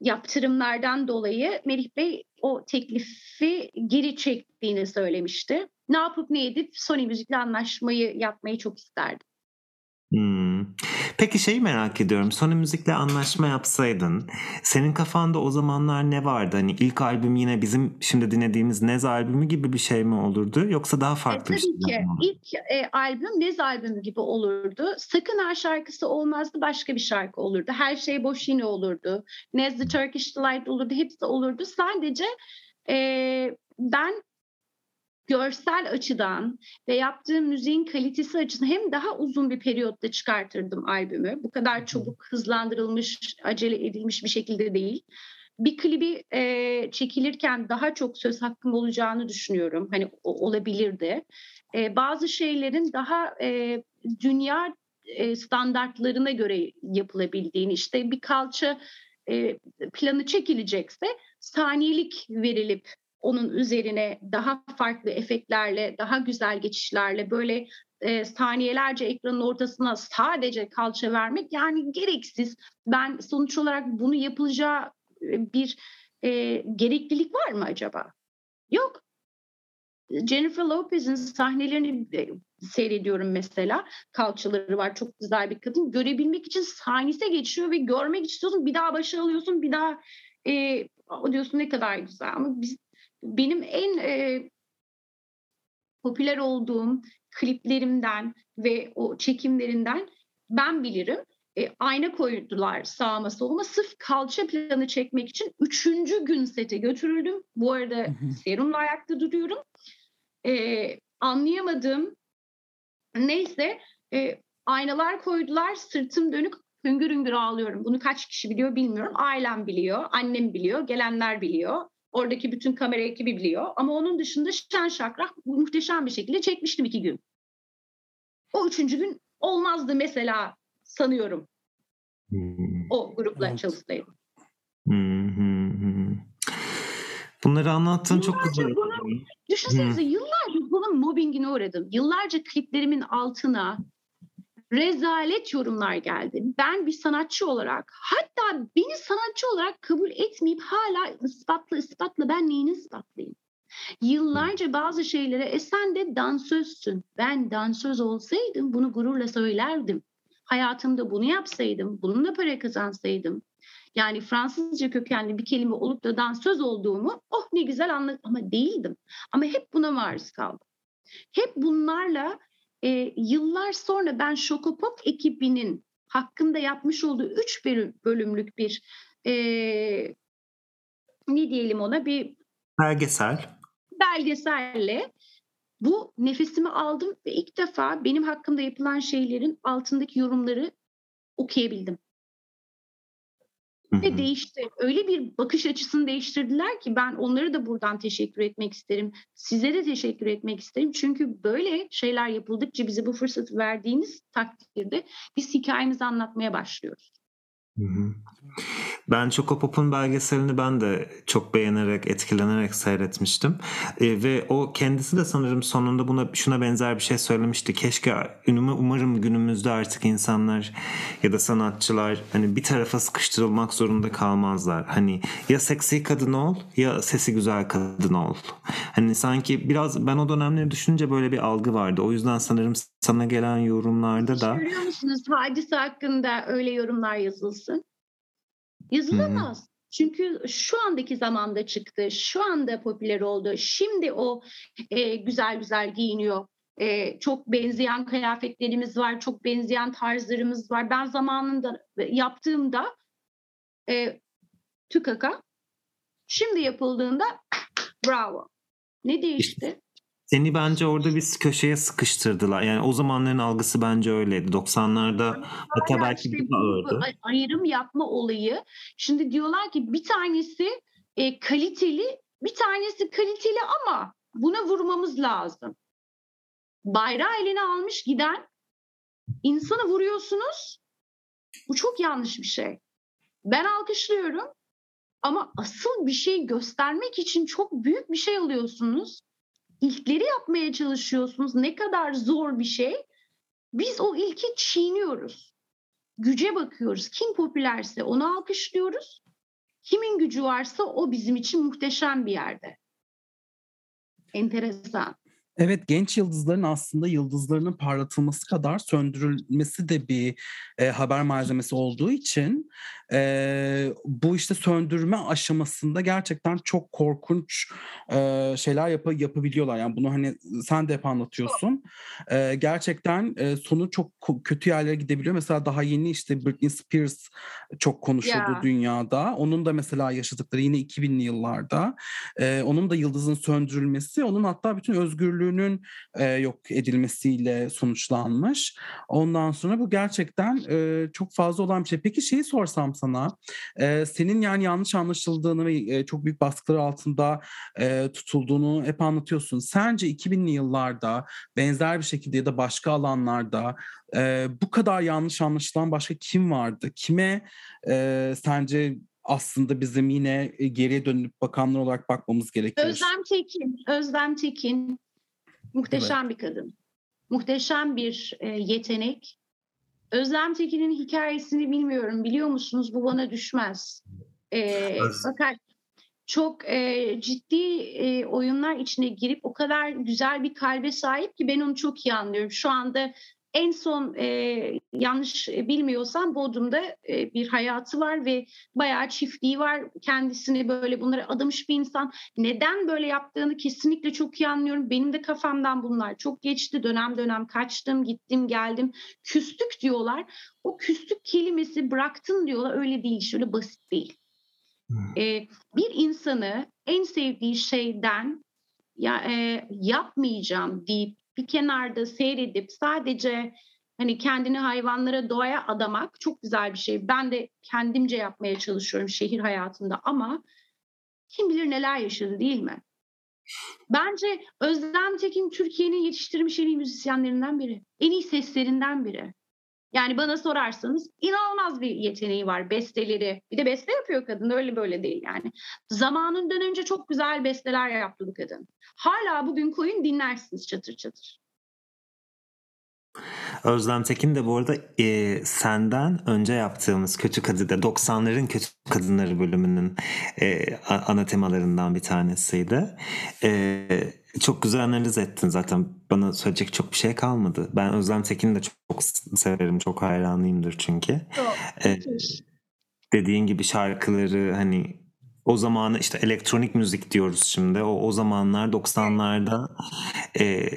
yaptırımlardan dolayı Melih Bey o teklifi geri çektiğini söylemişti. Ne yapıp ne edip Sony Müzik'le anlaşmayı yapmayı çok isterdim. Hmm. Peki şeyi merak ediyorum. Sony Müzik'le anlaşma yapsaydın senin kafanda o zamanlar ne vardı? Hani ilk albüm yine bizim şimdi dinlediğimiz Nez albümü gibi bir şey mi olurdu yoksa daha farklı e, bir şey mi? Tabii ki. İlk e, albüm Nez albümü gibi olurdu. Sakın her şarkısı olmazdı başka bir şarkı olurdu. Her şey boş yine olurdu. Nez the Turkish Delight olurdu. Hepsi olurdu. Sadece e, ben görsel açıdan ve yaptığım müziğin kalitesi açısından hem daha uzun bir periyotta çıkartırdım albümü. Bu kadar çabuk hızlandırılmış, acele edilmiş bir şekilde değil. Bir klibi e, çekilirken daha çok söz hakkım olacağını düşünüyorum. Hani o, olabilirdi. E, bazı şeylerin daha e, dünya e, standartlarına göre yapılabildiğini, işte bir kalça e, planı çekilecekse saniyelik verilip onun üzerine daha farklı efektlerle, daha güzel geçişlerle böyle e, saniyelerce ekranın ortasına sadece kalça vermek yani gereksiz. Ben sonuç olarak bunu yapılacağı e, bir e, gereklilik var mı acaba? Yok. Jennifer Lopez'in sahnelerini e, seyrediyorum mesela. Kalçaları var çok güzel bir kadın. Görebilmek için saniyese geçiyor ve görmek istiyorsun. Bir daha başa alıyorsun. Bir daha e, o diyorsun ne kadar güzel. Ama biz benim en e, popüler olduğum kliplerimden ve o çekimlerinden ben bilirim. E, ayna koydular sağıma soluma sırf kalça planı çekmek için üçüncü gün sete götürüldüm. Bu arada serumla ayakta duruyorum. E, anlayamadım. Neyse e, aynalar koydular sırtım dönük hüngür hüngür ağlıyorum. Bunu kaç kişi biliyor bilmiyorum. Ailem biliyor, annem biliyor, gelenler biliyor. Oradaki bütün kamera ekibi biliyor. Ama onun dışında şen şakrak muhteşem bir şekilde çekmiştim iki gün. O üçüncü gün olmazdı mesela sanıyorum. Hmm. O grupla evet. çalışsaydım. Hmm. Bunları anlattın yıllarca çok güzel. Bunun, düşünsenize hmm. yıllarca bunun mobbingine uğradım. Yıllarca kliplerimin altına rezalet yorumlar geldi. Ben bir sanatçı olarak hatta beni sanatçı olarak kabul etmeyip hala ispatla ispatla ben neyini ispatlayayım? Yıllarca bazı şeylere e sen de dansözsün. Ben dansöz olsaydım bunu gururla söylerdim. Hayatımda bunu yapsaydım, bununla para kazansaydım. Yani Fransızca kökenli bir kelime olup da dansöz olduğumu oh ne güzel anladım ama değildim. Ama hep buna maruz kaldım. Hep bunlarla e, yıllar sonra ben Şokopop ekibinin hakkında yapmış olduğu üç bölümlük bir e, ne diyelim ona bir belgesel belgeselle bu nefesimi aldım ve ilk defa benim hakkımda yapılan şeylerin altındaki yorumları okuyabildim. Ve değişti. Öyle bir bakış açısını değiştirdiler ki ben onları da buradan teşekkür etmek isterim. Size de teşekkür etmek isterim. Çünkü böyle şeyler yapıldıkça bize bu fırsatı verdiğiniz takdirde biz hikayemizi anlatmaya başlıyoruz. Hı hı. Ben belgeselini ben de çok beğenerek, etkilenerek seyretmiştim. E, ve o kendisi de sanırım sonunda buna şuna benzer bir şey söylemişti. Keşke umarım günümüzde artık insanlar ya da sanatçılar hani bir tarafa sıkıştırılmak zorunda kalmazlar. Hani ya seksi kadın ol ya sesi güzel kadın ol. Hani sanki biraz ben o dönemleri düşününce böyle bir algı vardı. O yüzden sanırım sana gelen yorumlarda da... Görüyor musunuz hadise hakkında öyle yorumlar yazılsın? Yazılamaz. Hı-hı. Çünkü şu andaki zamanda çıktı, şu anda popüler oldu. Şimdi o e, güzel güzel giyiniyor. E, çok benzeyen kıyafetlerimiz var, çok benzeyen tarzlarımız var. Ben zamanında yaptığımda e, tükaka, şimdi yapıldığında bravo. Ne değişti? Seni bence orada bir köşeye sıkıştırdılar. Yani o zamanların algısı bence öyleydi. 90'larda hatta belki işte daha ağırdı. Ayrım yapma olayı. Şimdi diyorlar ki bir tanesi e, kaliteli, bir tanesi kaliteli ama buna vurmamız lazım. Bayrağı eline almış giden insanı vuruyorsunuz. Bu çok yanlış bir şey. Ben alkışlıyorum ama asıl bir şey göstermek için çok büyük bir şey alıyorsunuz ilkleri yapmaya çalışıyorsunuz. Ne kadar zor bir şey. Biz o ilki çiğniyoruz. Güce bakıyoruz. Kim popülerse onu alkışlıyoruz. Kimin gücü varsa o bizim için muhteşem bir yerde. Enteresan. Evet genç yıldızların aslında yıldızlarının parlatılması kadar söndürülmesi de bir e, haber malzemesi olduğu için e, bu işte söndürme aşamasında gerçekten çok korkunç e, şeyler yap yapabiliyorlar. Yani bunu hani sen de hep anlatıyorsun. E, gerçekten e, sonu çok kötü yerlere gidebiliyor. Mesela daha yeni işte Britney Spears çok konuşuldu yeah. dünyada. Onun da mesela yaşadıkları yine 2000'li yıllarda. E, onun da yıldızın söndürülmesi, onun hatta bütün özgürlüğünün e, yok edilmesiyle sonuçlanmış. Ondan sonra bu gerçekten e, çok fazla olan bir şey. Peki şeyi sorsam sana. E, senin yani yanlış anlaşıldığını ve e, çok büyük baskılar altında e, tutulduğunu hep anlatıyorsun. Sence 2000'li yıllarda benzer bir şekilde ya da başka alanlarda e, bu kadar yanlış anlaşılan başka kim vardı? Kime e, sence aslında bizim yine geriye dönüp bakanlar olarak bakmamız gerekiyor. Özlem Tekin, Özlem Tekin muhteşem evet. bir kadın. Muhteşem bir e, yetenek. Özlem Tekin'in hikayesini bilmiyorum. Biliyor musunuz? Bu bana düşmez. Ee, fakat çok e, ciddi e, oyunlar içine girip o kadar güzel bir kalbe sahip ki ben onu çok iyi anlıyorum. Şu anda en son e, yanlış bilmiyorsam Bodrum'da e, bir hayatı var ve bayağı çiftliği var. Kendisini böyle bunlara adamış bir insan. Neden böyle yaptığını kesinlikle çok iyi anlıyorum. Benim de kafamdan bunlar çok geçti. Dönem dönem kaçtım, gittim, geldim. Küstük diyorlar. O küstük kelimesi bıraktın diyorlar. Öyle değil, şöyle basit değil. E, bir insanı en sevdiği şeyden ya e, yapmayacağım deyip bir kenarda seyredip sadece hani kendini hayvanlara doğaya adamak çok güzel bir şey. Ben de kendimce yapmaya çalışıyorum şehir hayatında ama kim bilir neler yaşadı değil mi? Bence Özlem Tekin Türkiye'nin yetiştirmiş en iyi müzisyenlerinden biri. En iyi seslerinden biri. Yani bana sorarsanız inanılmaz bir yeteneği var besteleri. Bir de beste yapıyor kadın öyle böyle değil yani. Zamanından önce çok güzel besteler yaptı bu kadın. Hala bugün koyun dinlersiniz çatır çatır. Özlem Tekin de bu arada e, senden önce yaptığımız Kötü Kadın'da 90'ların Kötü Kadınları bölümünün e, ana temalarından bir tanesiydi. E, çok güzel analiz ettin zaten. Bana söyleyecek çok bir şey kalmadı. Ben Özlem Tekin'i de çok, severim. Çok hayranıyımdır çünkü. Ee, dediğin gibi şarkıları hani o zamanı işte elektronik müzik diyoruz şimdi. O, o zamanlar 90'larda e,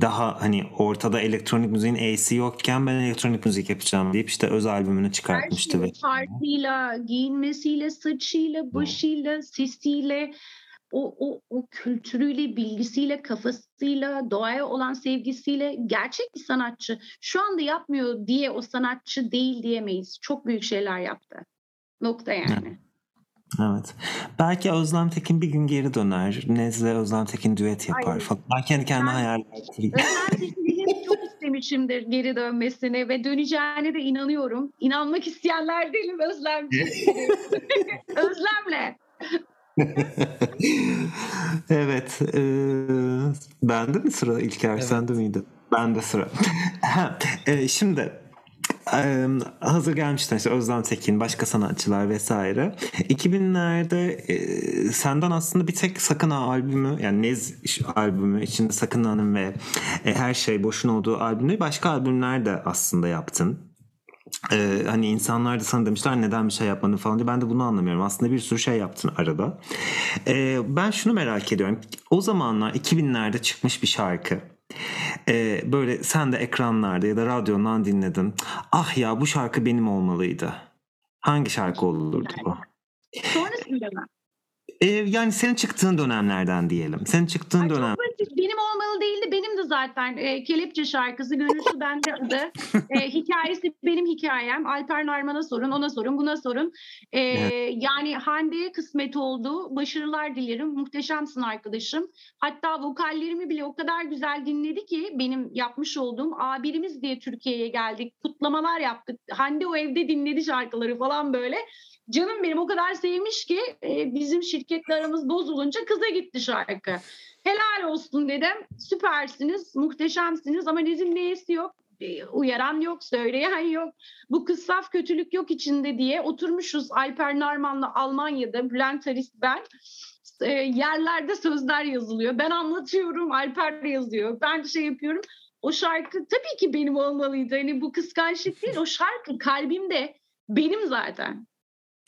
daha hani ortada elektronik müziğin A'si yokken ben elektronik müzik yapacağım deyip işte öz albümünü çıkartmıştı. Her şey, Şarkıyla, giyinmesiyle, saçıyla, başıyla, sesiyle o, o, o kültürüyle, bilgisiyle, kafasıyla, doğaya olan sevgisiyle gerçek bir sanatçı. Şu anda yapmıyor diye o sanatçı değil diyemeyiz. Çok büyük şeyler yaptı. Nokta yani. Evet. Belki Özlem Tekin bir gün geri döner. Nezle Özlem Tekin düet yapar. Hayır. Fakat ben kendi kendime hayal Özlem Tekin'in çok istemişimdir geri dönmesine ve döneceğine de inanıyorum. İnanmak isteyenler değilim Özlem Özlem'le. evet. E, bende mi sıra İlker? Evet. Sende miydi? Bende sıra. e, şimdi e, hazır gelmişler işte Özlem Tekin, başka sanatçılar vesaire. 2000'lerde e, senden aslında bir tek Sakın Ha albümü yani Nez albümü içinde Sakın Ha'nın ve e, Her Şey Boşun olduğu albümü başka albümler de aslında yaptın. Ee, hani insanlar da sana demişler neden bir şey yapmadın falan diye ben de bunu anlamıyorum. Aslında bir sürü şey yaptın arada. Ee, ben şunu merak ediyorum. O zamanlar 2000'lerde çıkmış bir şarkı. Ee, böyle sen de ekranlarda ya da radyondan dinledin. Ah ya bu şarkı benim olmalıydı. Hangi şarkı olurdu bu? Sonrasında mı? Ee, yani senin çıktığın dönemlerden diyelim. Senin çıktığın Ay, dönem. Benim olmalı değildi. Benim de zaten e, Kelepçe şarkısı Gönülsü bende adı. E, hikayesi benim hikayem. Alper Narman'a sorun, ona sorun, buna sorun. E, evet. Yani Hande'ye kısmet oldu. Başarılar dilerim. Muhteşemsin arkadaşım. Hatta vokallerimi bile o kadar güzel dinledi ki benim yapmış olduğum A1'imiz diye Türkiye'ye geldik. Kutlamalar yaptık. Hande o evde dinledi şarkıları falan böyle. Canım benim o kadar sevmiş ki e, bizim şirketle aramız bozulunca kıza gitti şarkı. Helal olsun dedim. Süpersiniz, muhteşemsiniz ama Nez'in neyesi yok. e, uyaran yok, söyleyen yok. Bu kız saf kötülük yok içinde diye oturmuşuz Alper Narman'la Almanya'da, Bülent Aris ben. E, yerlerde sözler yazılıyor. Ben anlatıyorum, Alper yazıyor. Ben şey yapıyorum. O şarkı tabii ki benim olmalıydı. Hani bu kıskançlık değil, o şarkı kalbimde benim zaten.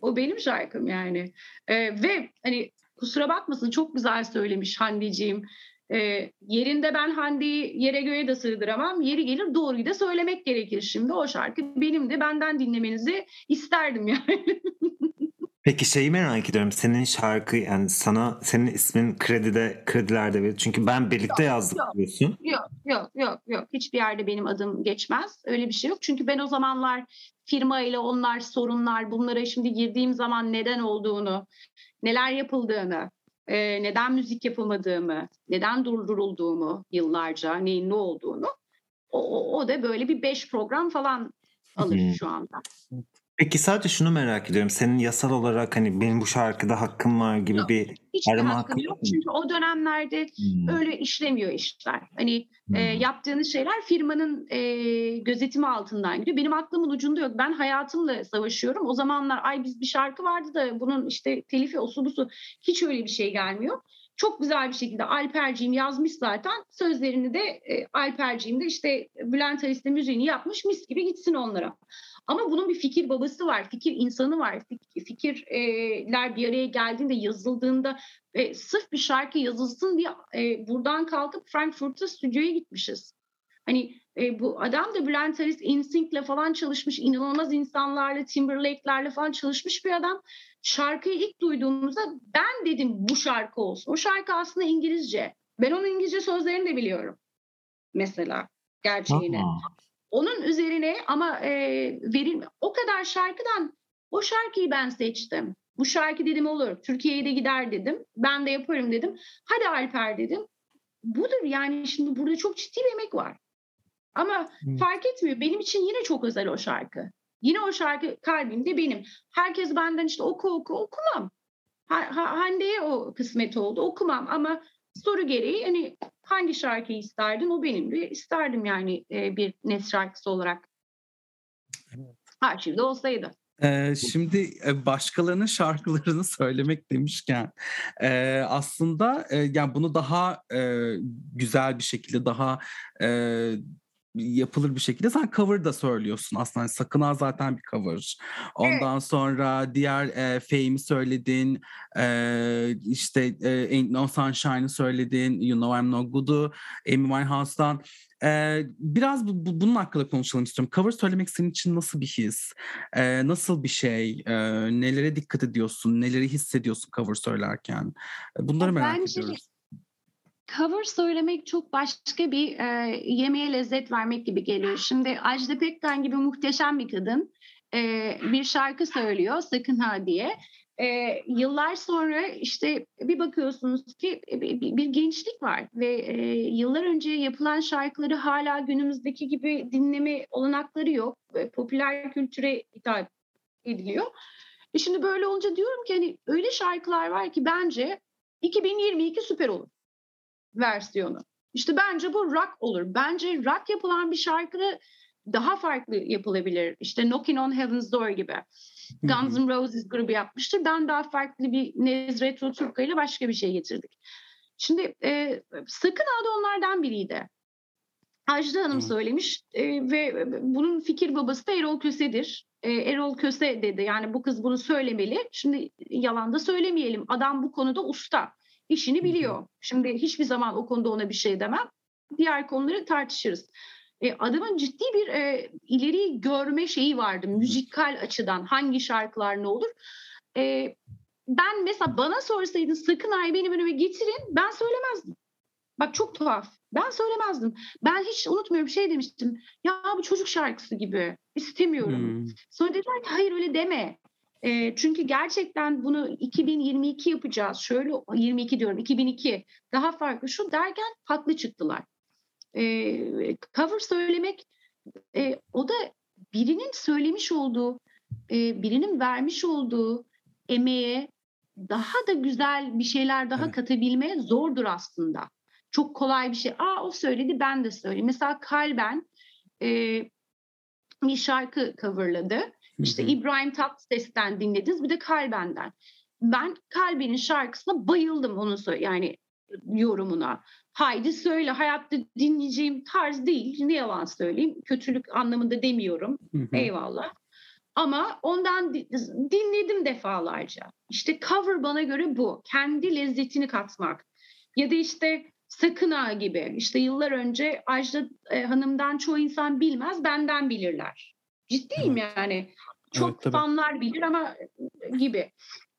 O benim şarkım yani. Ee, ve hani kusura bakmasın çok güzel söylemiş Hande'ciğim. Ee, yerinde ben Hande'yi yere göğe de sığdıramam. Yeri gelir doğruyu da söylemek gerekir şimdi. O şarkı benim de benden dinlemenizi isterdim yani. Peki şeyi merak ediyorum. Senin şarkı yani sana senin ismin kredide kredilerde verir. Çünkü ben birlikte yok, yazdık yok, diyorsun. Yok yok yok yok. Hiçbir yerde benim adım geçmez. Öyle bir şey yok. Çünkü ben o zamanlar firma ile onlar sorunlar bunlara şimdi girdiğim zaman neden olduğunu, neler yapıldığını, e, neden müzik yapılmadığımı, neden durdurulduğumu yıllarca, neyin ne olduğunu o, o, o da böyle bir beş program falan alır şu anda. Peki sadece şunu merak ediyorum. Senin yasal olarak hani benim bu şarkıda hakkım var gibi yok, bir hiç arama hakkım yok. Çünkü o dönemlerde hmm. öyle işlemiyor işler. Hani hmm. e, yaptığınız şeyler firmanın e, gözetimi altından gidiyor. Benim aklımın ucunda yok. Ben hayatımla savaşıyorum. O zamanlar ay biz bir şarkı vardı da bunun işte telifi osu busu hiç öyle bir şey gelmiyor. Çok güzel bir şekilde Alperciğim yazmış zaten. Sözlerini de e, Alperciğim de işte Bülent Alis'le müziğini yapmış mis gibi gitsin onlara. Ama bunun bir fikir babası var, fikir insanı var. Fikirler bir araya geldiğinde, yazıldığında e, sırf bir şarkı yazılsın diye e, buradan kalkıp Frankfurt'a stüdyoya gitmişiz. Hani e, bu adam da Bülent Aris InSync'le falan çalışmış, inanılmaz insanlarla, Timberlake'lerle falan çalışmış bir adam. Şarkıyı ilk duyduğumuzda ben dedim bu şarkı olsun. O şarkı aslında İngilizce. Ben onun İngilizce sözlerini de biliyorum. Mesela gerçeğini. Aha. Onun üzerine ama e, verilme o kadar şarkıdan o şarkıyı ben seçtim. Bu şarkı dedim olur. Türkiye'ye de gider dedim. Ben de yaparım dedim. Hadi Alper dedim. Budur yani şimdi burada çok ciddi bir emek var. Ama hmm. fark etmiyor. Benim için yine çok özel o şarkı. Yine o şarkı kalbimde benim. Herkes benden işte oku oku okumam. Ha, ha, Hande'ye o kısmet oldu okumam ama soru gereği hani hangi şarkıyı isterdin o benim de isterdim yani e, bir nes şarkısı olarak. Arşivde olsaydı. Ee, şimdi başkalarının şarkılarını söylemek demişken e, aslında e, yani bunu daha e, güzel bir şekilde daha e, yapılır bir şekilde sen cover da söylüyorsun aslında. Yani Sakına zaten bir cover. Ondan evet. sonra diğer e, Fame'i söyledin. E, işte e, Ain't No Sunshine'ı söyledin. You Know I'm No Good'u. Amy Winehouse'dan. Ee, biraz bu, bu, bunun hakkında konuşalım istiyorum. Cover söylemek senin için nasıl bir his? Ee, nasıl bir şey? Ee, nelere dikkat ediyorsun? Neleri hissediyorsun cover söylerken? Bunları merak Bence ediyoruz cover söylemek çok başka bir e, yemeğe lezzet vermek gibi geliyor. Şimdi Ajda Pekkan gibi muhteşem bir kadın e, bir şarkı söylüyor Sakın Ha diye. E, yıllar sonra işte bir bakıyorsunuz ki bir, bir gençlik var ve e, yıllar önce yapılan şarkıları hala günümüzdeki gibi dinleme olanakları yok. E, popüler kültüre hitap ediliyor. E şimdi böyle olunca diyorum ki hani öyle şarkılar var ki bence 2022 süper olur versiyonu. İşte bence bu rock olur. Bence rock yapılan bir şarkı daha farklı yapılabilir. İşte Knocking on Heaven's Door gibi. Guns N' Roses grubu yapmıştır. Ben daha farklı bir Nez Retro Turka ile başka bir şey getirdik. Şimdi e, Sakın Adı onlardan biriydi. Ajda Hanım söylemiş e, ve bunun fikir babası da Erol Köse'dir. E, Erol Köse dedi yani bu kız bunu söylemeli. Şimdi yalan da söylemeyelim. Adam bu konuda usta işini biliyor. Şimdi hiçbir zaman o konuda ona bir şey demem. Diğer konuları tartışırız. E, adamın ciddi bir e, ileri görme şeyi vardı müzikal açıdan hangi şarkılar ne olur. E, ben mesela bana sorsaydın sakın ay benim önüme getirin ben söylemezdim. Bak çok tuhaf. Ben söylemezdim. Ben hiç unutmuyorum şey demiştim. Ya bu çocuk şarkısı gibi. istemiyorum. Hmm. Sonra dediler ki hayır öyle deme. E, çünkü gerçekten bunu 2022 yapacağız. Şöyle 22 diyorum 2002 daha farklı şu derken haklı çıktılar. E, cover söylemek e, o da birinin söylemiş olduğu, e, birinin vermiş olduğu emeğe daha da güzel bir şeyler daha evet. katabilme zordur aslında. Çok kolay bir şey. Aa o söyledi ben de söyleyeyim. Mesela kalben e, bir şarkı coverladı. İşte İbrahim Tatlıses'ten dinlediniz bir de Kalben'den. Ben Kalben'in şarkısına bayıldım onu söyle yani yorumuna. Haydi söyle hayatta dinleyeceğim tarz değil. Ne yalan söyleyeyim. Kötülük anlamında demiyorum. Eyvallah. Ama ondan dinledim defalarca. İşte cover bana göre bu. Kendi lezzetini katmak. Ya da işte Sakın Ağa gibi. İşte yıllar önce Ajda e, Hanım'dan çoğu insan bilmez, benden bilirler. Ciddiyim evet. yani. Çok evet, fanlar bilir ama gibi.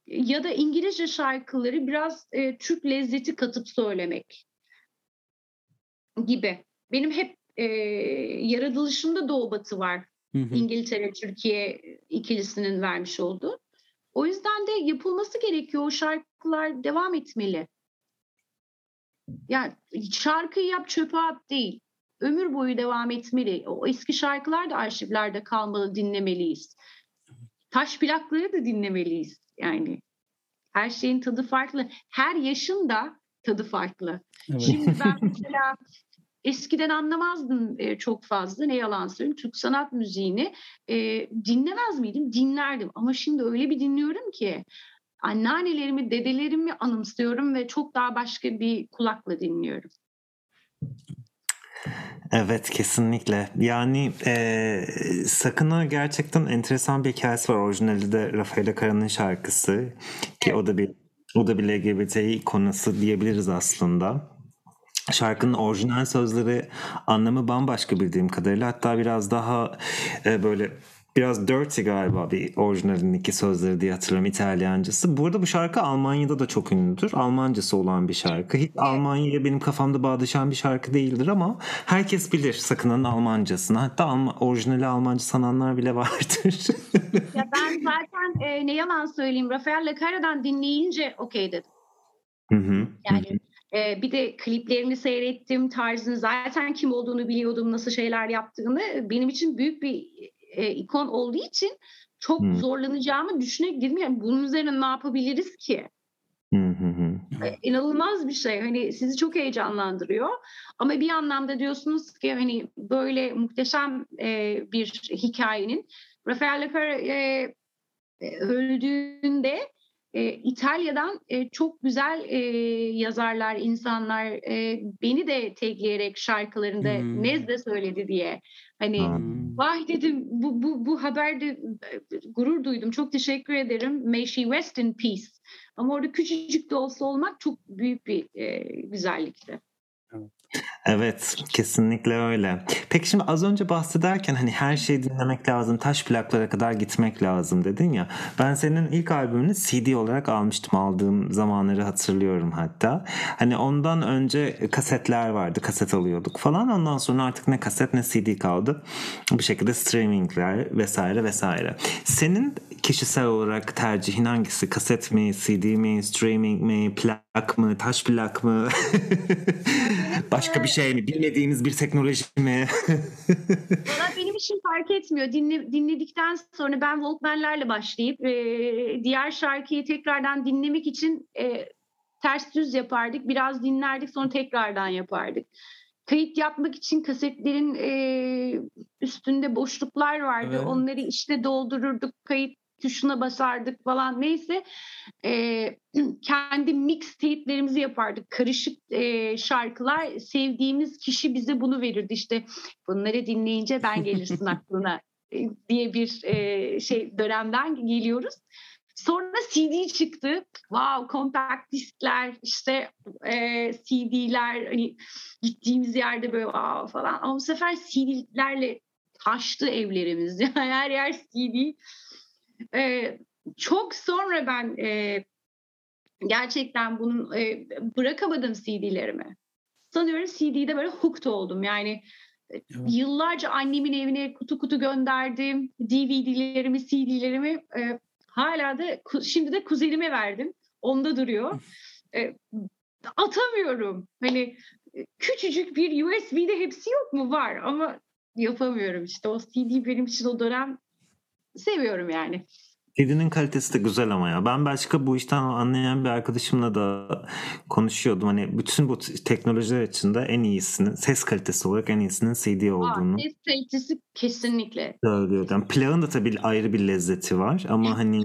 Ya da İngilizce şarkıları biraz e, Türk lezzeti katıp söylemek gibi. Benim hep e, yaratılışımda Doğu Batı var. Hı hı. İngiltere, Türkiye ikilisinin vermiş olduğu. O yüzden de yapılması gerekiyor. O şarkılar devam etmeli. Yani şarkıyı yap çöpe at değil. Ömür boyu devam etmeli. O eski şarkılar da arşivlerde kalmalı, dinlemeliyiz. Taş plakları da dinlemeliyiz. Yani her şeyin tadı farklı. Her yaşın da tadı farklı. Evet. Şimdi ben mesela eskiden anlamazdım e, çok fazla ne yalan söyleyeyim Türk sanat müziğini e, dinlemez miydim? Dinlerdim ama şimdi öyle bir dinliyorum ki anneannelerimi, dedelerimi anımsıyorum ve çok daha başka bir kulakla dinliyorum. Evet kesinlikle. Yani e, Sakın'a gerçekten enteresan bir hikayesi var. Orijinali de Rafael Kara'nın şarkısı ki o da bir o da bir LGBTİ konusu diyebiliriz aslında. Şarkının orijinal sözleri anlamı bambaşka bildiğim kadarıyla hatta biraz daha e, böyle biraz dirty galiba bir orijinalindeki sözleri diye hatırlıyorum İtalyancası. Burada bu şarkı Almanya'da da çok ünlüdür. Almancası olan bir şarkı. Hiç Almanya'ya benim kafamda bağdaşan bir şarkı değildir ama herkes bilir Sakın'ın Almancasını. Hatta Alma, orijinali Almanca sananlar bile vardır. ya ben zaten e, ne yalan söyleyeyim Rafael Lecara'dan dinleyince okey dedim. Hı hı. Yani e, bir de kliplerini seyrettim, tarzını zaten kim olduğunu biliyordum, nasıl şeyler yaptığını. Benim için büyük bir e, ikon olduğu için çok hmm. zorlanacağımı düşünebilirim. Yani bunun üzerine ne yapabiliriz ki? Hmm. E, inanılmaz bir şey. Hani sizi çok heyecanlandırıyor. Ama bir anlamda diyorsunuz ki hani böyle muhteşem e, bir hikayenin Rafael Lecar e, e, öldüğünde e, İtalya'dan e, çok güzel e, yazarlar, insanlar e, beni de tekleyerek şarkılarında hmm. Nezde söyledi diye. Hani hmm. vay dedim bu, bu, bu haberde gurur duydum. Çok teşekkür ederim. May she rest in peace. Ama orada küçücük de olsa olmak çok büyük bir e, güzellikti. Evet, kesinlikle öyle. Peki şimdi az önce bahsederken hani her şeyi dinlemek lazım, taş plaklara kadar gitmek lazım dedin ya. Ben senin ilk albümünü CD olarak almıştım. Aldığım zamanları hatırlıyorum hatta. Hani ondan önce kasetler vardı, kaset alıyorduk falan. Ondan sonra artık ne kaset ne CD kaldı. Bu şekilde streamingler vesaire vesaire. Senin kişisel olarak tercihin hangisi? Kaset mi, CD mi, streaming mi, plak mı, taş plak mı? Başka bir şey mi? Bilmediğimiz bir teknoloji mi? Valla benim için fark etmiyor. Dinle, dinledikten sonra ben Walkman'lerle başlayıp e, diğer şarkıyı tekrardan dinlemek için e, ters düz yapardık. Biraz dinlerdik sonra tekrardan yapardık. Kayıt yapmak için kasetlerin e, üstünde boşluklar vardı. Evet. Onları işte doldururduk. Kayıt tuşuna basardık falan neyse e, kendi mixtape'lerimizi yapardık karışık e, şarkılar sevdiğimiz kişi bize bunu verirdi işte bunları dinleyince ben gelirsin aklına e, diye bir e, şey dönemden geliyoruz. Sonra CD çıktı. Wow, compact diskler, işte e, CD'ler, hani gittiğimiz yerde böyle wow falan. Ama bu sefer CD'lerle taştı evlerimiz. Her yer CD. E, çok sonra ben e, gerçekten bunun e, bırakamadım CD'lerimi. Sanıyorum CD'de böyle hooked oldum. Yani evet. yıllarca annemin evine kutu kutu gönderdim. DVD'lerimi, CD'lerimi e, hala da şimdi de kuzenime verdim. Onda duruyor. E, atamıyorum. Hani küçücük bir USB'de hepsi yok mu? Var ama yapamıyorum işte. O CD benim için o dönem seviyorum yani. Kedinin kalitesi de güzel ama ya. Ben başka bu işten anlayan bir arkadaşımla da konuşuyordum. Hani bütün bu teknolojiler içinde en iyisinin, ses kalitesi olarak en iyisinin CD olduğunu. Aa, ses kalitesi kesinlikle. Söylüyordu. Yani plağın da tabii ayrı bir lezzeti var ama hani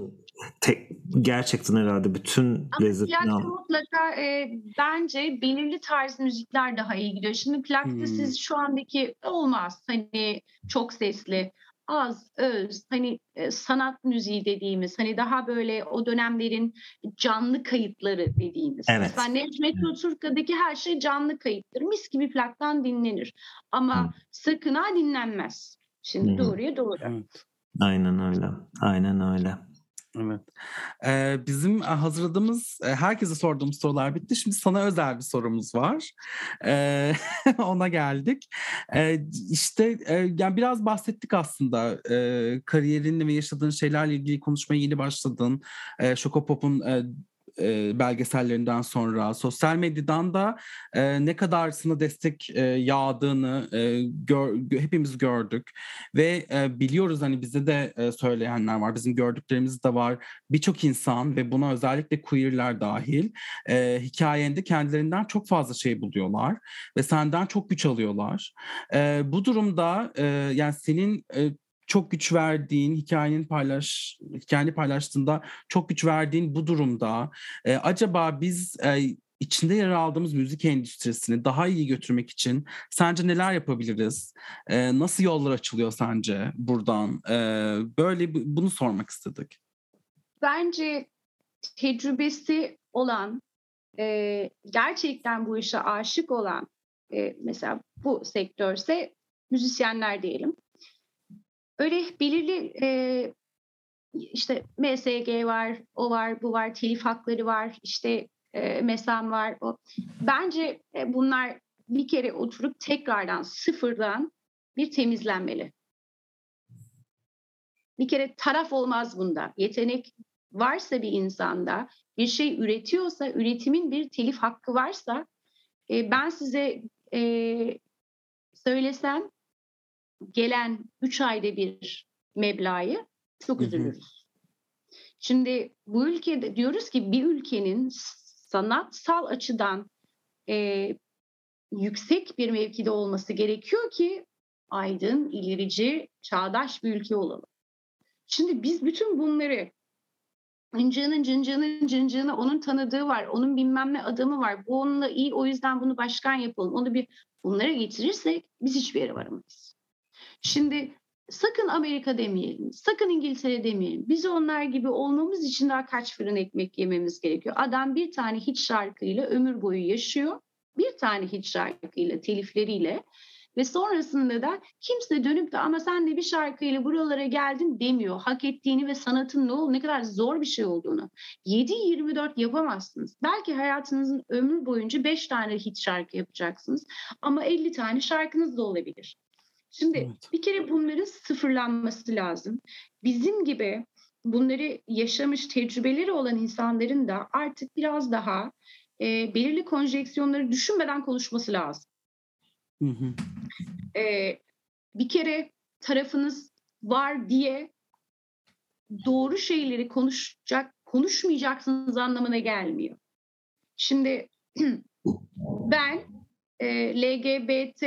tek, gerçekten herhalde bütün lezzetini Plakta mutlaka e, bence belirli tarz müzikler daha iyi gidiyor. Şimdi plakta hmm. siz şu andaki olmaz. Hani çok sesli az, öz, hani e, sanat müziği dediğimiz, hani daha böyle o dönemlerin canlı kayıtları dediğimiz. Evet. Mesela Necmet Turka'daki her şey canlı kayıttır. Mis gibi plaktan dinlenir. Ama Hı. sakın ha dinlenmez. Şimdi Hı. doğruya doğru. Evet. Aynen öyle. Aynen öyle. Evet. Ee, bizim hazırladığımız, herkese sorduğumuz sorular bitti. Şimdi sana özel bir sorumuz var. Ee, ona geldik. Ee, işte e, yani biraz bahsettik aslında e, kariyerinle ve yaşadığın şeylerle ilgili konuşmaya yeni başladın. E, Şokopop'un e, e, belgesellerinden sonra sosyal medyadan da e, ne kadar sana destek e, yağdığını e, gör, hepimiz gördük ve e, biliyoruz hani bize de e, söyleyenler var bizim gördüklerimiz de var birçok insan ve buna özellikle queerler dahil e, hikayende kendilerinden çok fazla şey buluyorlar ve senden çok güç alıyorlar. E, bu durumda e, yani senin e, çok güç verdiğin, hikayenin paylaş hikayeni paylaştığında çok güç verdiğin bu durumda e, acaba biz e, içinde yer aldığımız müzik endüstrisini daha iyi götürmek için sence neler yapabiliriz? E, nasıl yollar açılıyor sence buradan? E, böyle bunu sormak istedik. Bence tecrübesi olan, e, gerçekten bu işe aşık olan, e, mesela bu sektörse müzisyenler diyelim öyle belirli e, işte MSG var, o var, bu var, telif hakları var, işte e, MESAM var. O. Bence e, bunlar bir kere oturup tekrardan sıfırdan bir temizlenmeli. Bir kere taraf olmaz bunda. Yetenek varsa bir insanda, bir şey üretiyorsa, üretimin bir telif hakkı varsa e, ben size e, söylesem gelen 3 ayda bir meblağı çok üzülürüz. Şimdi bu ülkede diyoruz ki bir ülkenin sanatsal açıdan e, yüksek bir mevkide olması gerekiyor ki aydın, ilerici, çağdaş bir ülke olalım. Şimdi biz bütün bunları incığının cıncığının cıncığını onun tanıdığı var, onun bilmem ne adamı var, bu onunla iyi o yüzden bunu başkan yapalım, onu bir bunlara getirirsek biz hiçbir yere varamayız. Şimdi sakın Amerika demeyelim, sakın İngiltere demeyelim. Biz onlar gibi olmamız için daha kaç fırın ekmek yememiz gerekiyor. Adam bir tane hit şarkıyla ömür boyu yaşıyor. Bir tane hit şarkıyla, telifleriyle ve sonrasında da kimse dönüp de ama sen de bir şarkıyla buralara geldin demiyor. Hak ettiğini ve sanatın ne ol ne kadar zor bir şey olduğunu. 7-24 yapamazsınız. Belki hayatınızın ömür boyunca 5 tane hit şarkı yapacaksınız ama 50 tane şarkınız da olabilir. Şimdi evet. bir kere bunların sıfırlanması lazım. Bizim gibi bunları yaşamış tecrübeleri olan insanların da artık biraz daha e, belirli konjeksiyonları düşünmeden konuşması lazım. Hı hı. E, bir kere tarafınız var diye doğru şeyleri konuşacak, konuşmayacaksınız anlamına gelmiyor. Şimdi ben e, LGBT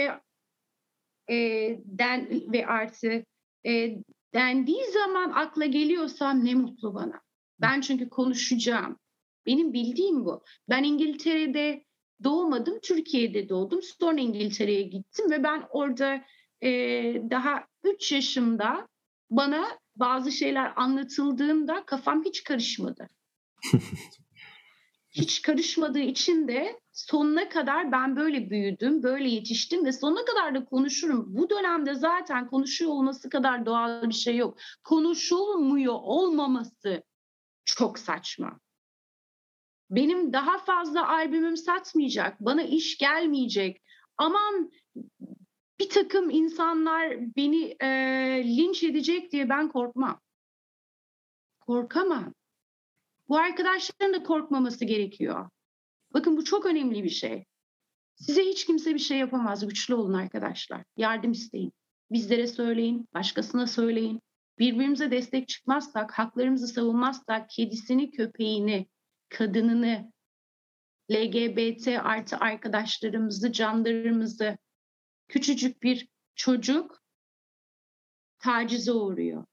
e, den ve artı e, dendiği zaman akla geliyorsam ne mutlu bana. Ben çünkü konuşacağım. Benim bildiğim bu. Ben İngiltere'de doğmadım, Türkiye'de doğdum. Sonra İngiltere'ye gittim ve ben orada e, daha 3 yaşımda bana bazı şeyler anlatıldığında kafam hiç karışmadı. hiç karışmadığı için de sonuna kadar ben böyle büyüdüm, böyle yetiştim ve sonuna kadar da konuşurum. Bu dönemde zaten konuşuyor olması kadar doğal bir şey yok. Konuşulmuyor olmaması çok saçma. Benim daha fazla albümüm satmayacak, bana iş gelmeyecek. Aman bir takım insanlar beni e, linç edecek diye ben korkmam. Korkamam. Bu arkadaşların da korkmaması gerekiyor. Bakın bu çok önemli bir şey. Size hiç kimse bir şey yapamaz. Güçlü olun arkadaşlar. Yardım isteyin. Bizlere söyleyin, başkasına söyleyin. birbirimize destek çıkmazsak, haklarımızı savunmazsak, kedisini, köpeğini, kadınını, LGBT artı arkadaşlarımızı, canlarımızı, küçücük bir çocuk tacize uğruyor.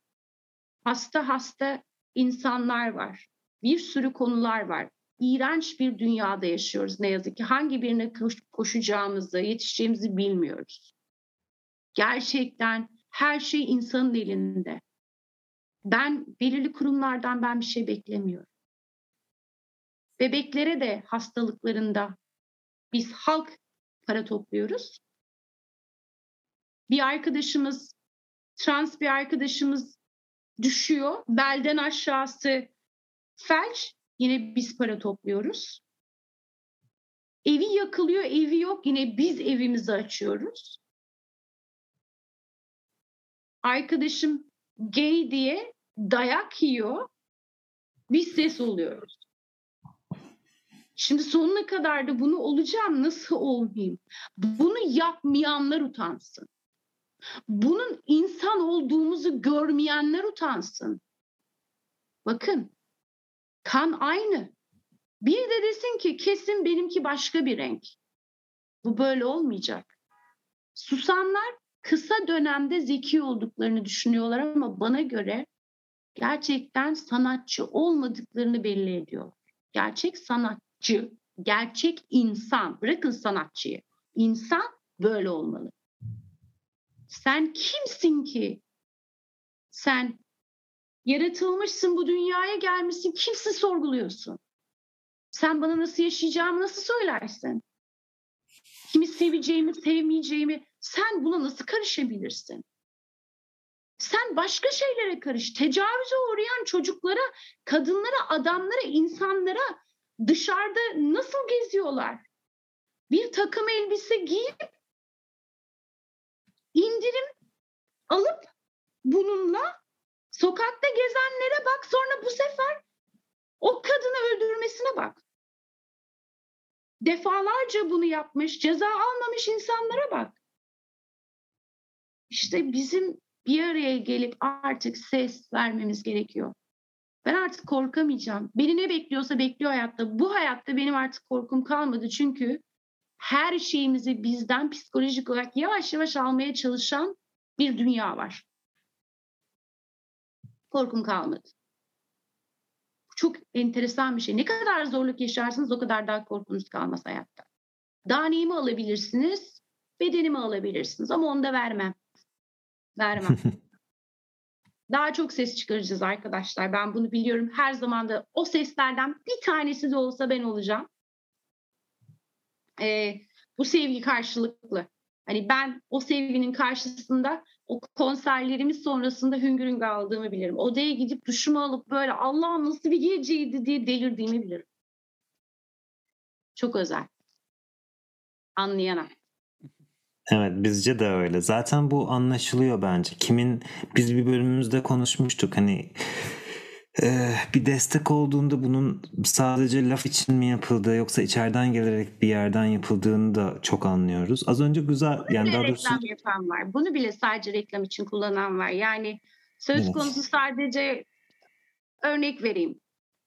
Hasta hasta insanlar var. Bir sürü konular var. İğrenç bir dünyada yaşıyoruz ne yazık ki. Hangi birine koşacağımızı, yetişeceğimizi bilmiyoruz. Gerçekten her şey insanın elinde. Ben belirli kurumlardan ben bir şey beklemiyorum. Bebeklere de hastalıklarında biz halk para topluyoruz. Bir arkadaşımız, trans bir arkadaşımız düşüyor. Belden aşağısı felç. Yine biz para topluyoruz. Evi yakılıyor, evi yok. Yine biz evimizi açıyoruz. Arkadaşım gay diye dayak yiyor. Biz ses oluyoruz. Şimdi sonuna kadar da bunu olacağım nasıl olmayayım? Bunu yapmayanlar utansın. Bunun insan olduğumuzu görmeyenler utansın. Bakın kan aynı. Bir de desin ki kesin benimki başka bir renk. Bu böyle olmayacak. Susanlar kısa dönemde zeki olduklarını düşünüyorlar ama bana göre gerçekten sanatçı olmadıklarını belli ediyor. Gerçek sanatçı, gerçek insan, bırakın sanatçıyı. İnsan böyle olmalı. Sen kimsin ki? Sen yaratılmışsın bu dünyaya gelmişsin. Kimsin sorguluyorsun? Sen bana nasıl yaşayacağımı nasıl söylersin? Kimi seveceğimi, sevmeyeceğimi sen buna nasıl karışabilirsin? Sen başka şeylere karış. Tecavüze uğrayan çocuklara, kadınlara, adamlara, insanlara dışarıda nasıl geziyorlar? Bir takım elbise giyip indirim alıp bununla sokakta gezenlere bak sonra bu sefer o kadını öldürmesine bak. Defalarca bunu yapmış, ceza almamış insanlara bak. İşte bizim bir araya gelip artık ses vermemiz gerekiyor. Ben artık korkamayacağım. Beni ne bekliyorsa bekliyor hayatta. Bu hayatta benim artık korkum kalmadı çünkü her şeyimizi bizden psikolojik olarak yavaş yavaş almaya çalışan bir dünya var. Korkum kalmadı. Çok enteresan bir şey. Ne kadar zorluk yaşarsınız o kadar daha korkunuz kalmaz hayatta. Daha neyimi alabilirsiniz? Bedenimi alabilirsiniz ama onu da vermem. Vermem. daha çok ses çıkaracağız arkadaşlar. Ben bunu biliyorum. Her zaman da o seslerden bir tanesi de olsa ben olacağım e, bu sevgi karşılıklı. Hani ben o sevginin karşısında o konserlerimiz sonrasında hüngür hüngür aldığımı bilirim. Odaya gidip duşumu alıp böyle Allah'ım nasıl bir geceydi diye delirdiğimi bilirim. Çok özel. Anlayana. Evet bizce de öyle. Zaten bu anlaşılıyor bence. Kimin biz bir bölümümüzde konuşmuştuk hani bir destek olduğunda bunun sadece laf için mi yapıldığı yoksa içeriden gelerek bir yerden yapıldığını da çok anlıyoruz. Az önce güzel Bunu yani daha doğrusu reklam yapan var. Bunu bile sadece reklam için kullanan var. Yani söz Evet. konusu sadece örnek vereyim.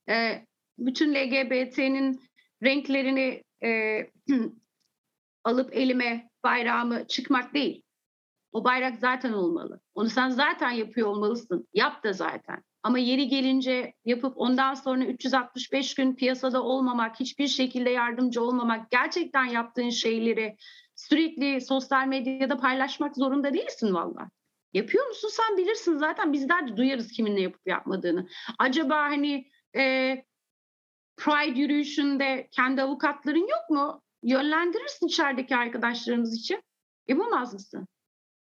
Ee, bütün LGBT'nin renklerini e, alıp elime bayrağımı çıkmak değil. O bayrak zaten olmalı. Onu sen zaten yapıyor olmalısın. Yap da zaten. Ama yeri gelince yapıp ondan sonra 365 gün piyasada olmamak, hiçbir şekilde yardımcı olmamak, gerçekten yaptığın şeyleri sürekli sosyal medyada paylaşmak zorunda değilsin valla. Yapıyor musun sen bilirsin zaten bizler de duyarız kimin ne yapıp yapmadığını. Acaba hani e, Pride yürüyüşünde kendi avukatların yok mu? Yönlendirirsin içerideki arkadaşlarımız için. Yapamaz mısın?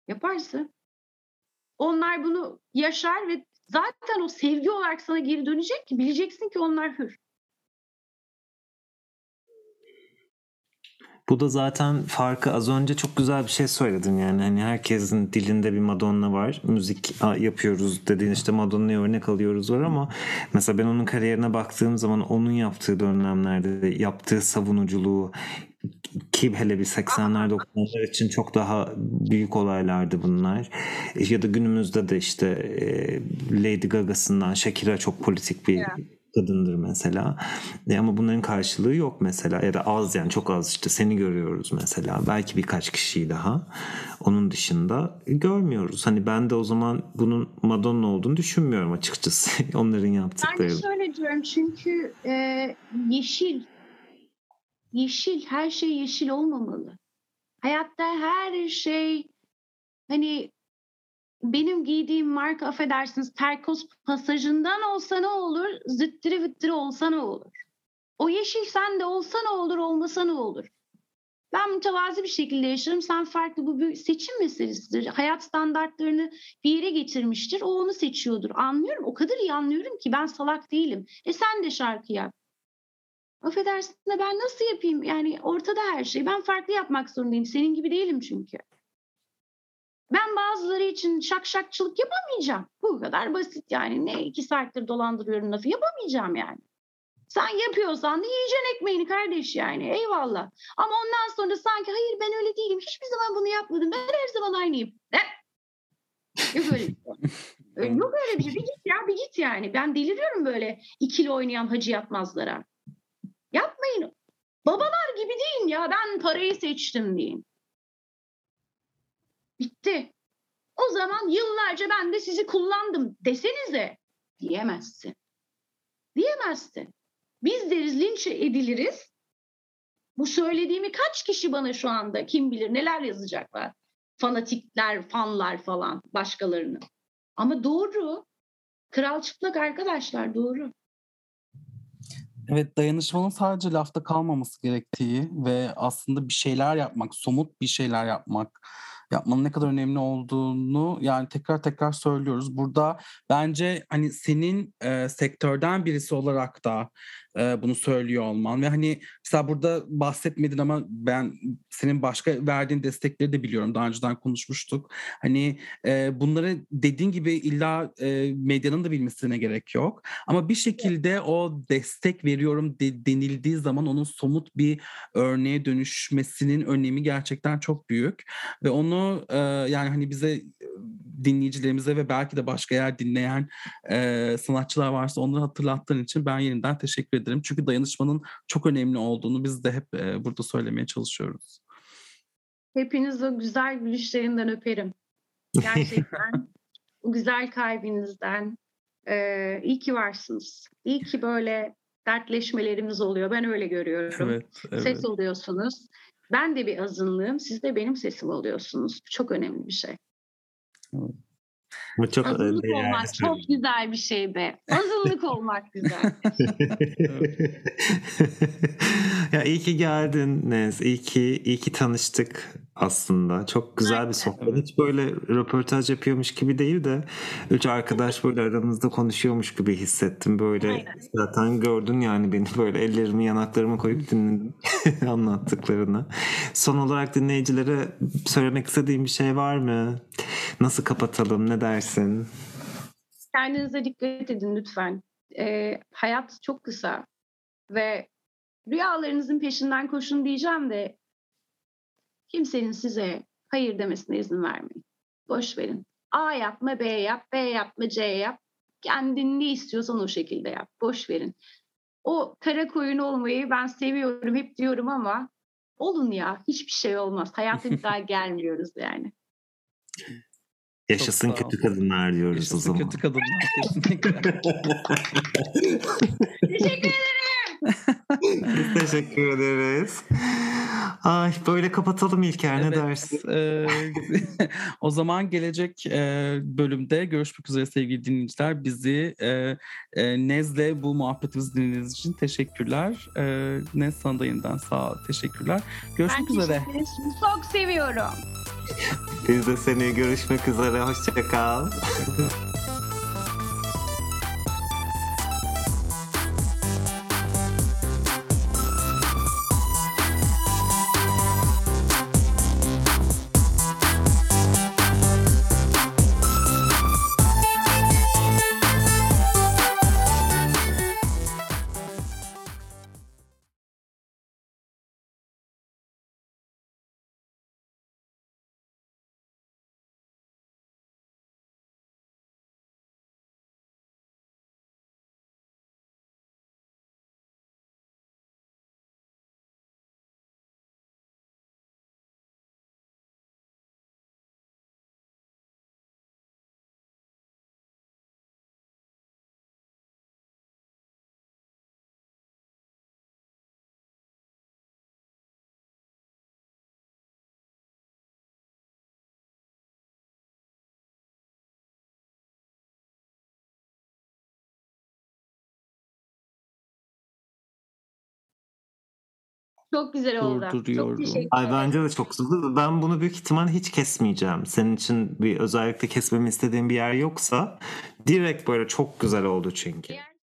Yaparsın. Onlar bunu yaşar ve zaten o sevgi olarak sana geri dönecek ki bileceksin ki onlar hür. bu da zaten farkı az önce çok güzel bir şey söyledin yani hani herkesin dilinde bir Madonna var müzik yapıyoruz dediğin işte Madonna'ya örnek alıyoruz var ama mesela ben onun kariyerine baktığım zaman onun yaptığı dönemlerde yaptığı savunuculuğu ki hele bir 80'ler 90'lar için çok daha büyük olaylardı bunlar. Ya da günümüzde de işte e, Lady Gaga'sından Shakira çok politik bir yeah. kadındır mesela. E ama bunların karşılığı yok mesela ya da az yani çok az işte seni görüyoruz mesela. Belki birkaç kişiyi daha. Onun dışında görmüyoruz. Hani ben de o zaman bunun Madonna olduğunu düşünmüyorum açıkçası. Onların yaptıkları. Ben de şöyle diyorum çünkü e, yeşil yeşil, her şey yeşil olmamalı. Hayatta her şey hani benim giydiğim marka affedersiniz terkos pasajından olsa ne olur, zıttırı vıttırı olsa ne olur. O yeşil sende olsa ne olur, olmasa ne olur. Ben mütevazi bir şekilde yaşarım, sen farklı. Bu bir seçim meselesidir. Hayat standartlarını bir yere getirmiştir, o onu seçiyordur. Anlıyorum, o kadar iyi anlıyorum ki ben salak değilim. E sen de şarkı yap. Affedersin de ben nasıl yapayım? Yani ortada her şey. Ben farklı yapmak zorundayım. Senin gibi değilim çünkü. Ben bazıları için şak şakçılık yapamayacağım. Bu kadar basit yani. Ne iki saattir dolandırıyorum lafı yapamayacağım yani. Sen yapıyorsan da yiyeceksin ekmeğini kardeş yani. Eyvallah. Ama ondan sonra sanki hayır ben öyle değilim. Hiçbir zaman bunu yapmadım. Ben her zaman aynıyım. Ne? Yok öyle bir şey. Yok öyle bir şey. Bir git ya bir git yani. Ben deliriyorum böyle ikili oynayan hacı yapmazlara. Yapmayın. Babalar gibi deyin ya ben parayı seçtim deyin. Bitti. O zaman yıllarca ben de sizi kullandım desenize diyemezsin. Diyemezsin. Biz deriz linç ediliriz. Bu söylediğimi kaç kişi bana şu anda kim bilir neler yazacaklar. Fanatikler, fanlar falan başkalarını. Ama doğru. Kral çıplak arkadaşlar doğru. Evet dayanışmanın sadece lafta kalmaması gerektiği ve aslında bir şeyler yapmak, somut bir şeyler yapmak, yapmanın ne kadar önemli olduğunu yani tekrar tekrar söylüyoruz. Burada bence hani senin e, sektörden birisi olarak da e, bunu söylüyor olman ve hani mesela burada bahsetmedin ama ben senin başka verdiğin destekleri de biliyorum. Daha önceden konuşmuştuk. Hani e, bunları dediğin gibi illa e, medyanın da bilmesine gerek yok. Ama bir şekilde o destek veriyorum de, denildiği zaman onun somut bir örneğe dönüşmesinin önemi gerçekten çok büyük ve onu e, yani hani bize dinleyicilerimize ve belki de başka yer dinleyen e, sanatçılar varsa onları hatırlattığın için ben yeniden teşekkür ederim. Çünkü dayanışmanın çok önemli olduğunu biz de hep e, burada söylemeye çalışıyoruz. Hepiniz o güzel gülüşlerinden öperim. Gerçekten o güzel kalbinizden. Ee, iyi ki varsınız. İyi ki böyle dertleşmelerimiz oluyor. Ben öyle görüyorum. Evet, evet. Ses oluyorsunuz. Ben de bir azınlığım. Siz de benim sesim oluyorsunuz. Çok önemli bir şey. Bu çok Azınlık olmak çok güzel bir şey be. Azınlık olmak güzel. ya iyi ki geldin Nez. İyi ki iyi ki tanıştık aslında. Çok güzel bir sohbet. Hiç böyle röportaj yapıyormuş gibi değil de üç arkadaş böyle aramızda konuşuyormuş gibi hissettim. Böyle Aynen. zaten gördün yani beni böyle ellerimi yanaklarıma koyup dinledin anlattıklarını. Son olarak dinleyicilere söylemek istediğim bir şey var mı? Nasıl kapatalım? Ne dersin? Kendinize dikkat edin lütfen. Ee, hayat çok kısa ve rüyalarınızın peşinden koşun diyeceğim de kimsenin size hayır demesine izin vermeyin. Boş verin. A yapma, B yap, B yapma, C yap. Kendin ne istiyorsan o şekilde yap. Boş verin. O kara koyun olmayı ben seviyorum hep diyorum ama olun ya hiçbir şey olmaz. Hayata bir daha gelmiyoruz yani. Yaşasın kötü kadınlar diyoruz Yaşasın o zaman. kötü kadınlar kesinlikle. Teşekkür ederim. Biz teşekkür ederiz. Ay böyle kapatalım İlker evet, ne dersin? E, o zaman gelecek e, bölümde görüşmek üzere sevgili dinleyiciler. Bizi e, e, Nez'le bu muhabbetimizi dinlediğiniz için teşekkürler. E, Nez sana da yeniden sağ ol. Teşekkürler. Görüşmek ben üzere. Çok seviyorum. Biz de seni görüşmek üzere. Hoşçakal. Çok güzel oldu. Çok teşekkür Ay bence de çok güzel. Ben bunu büyük ihtimal hiç kesmeyeceğim. Senin için bir özellikle kesmemi istediğin bir yer yoksa direkt böyle çok güzel oldu çünkü. Diğer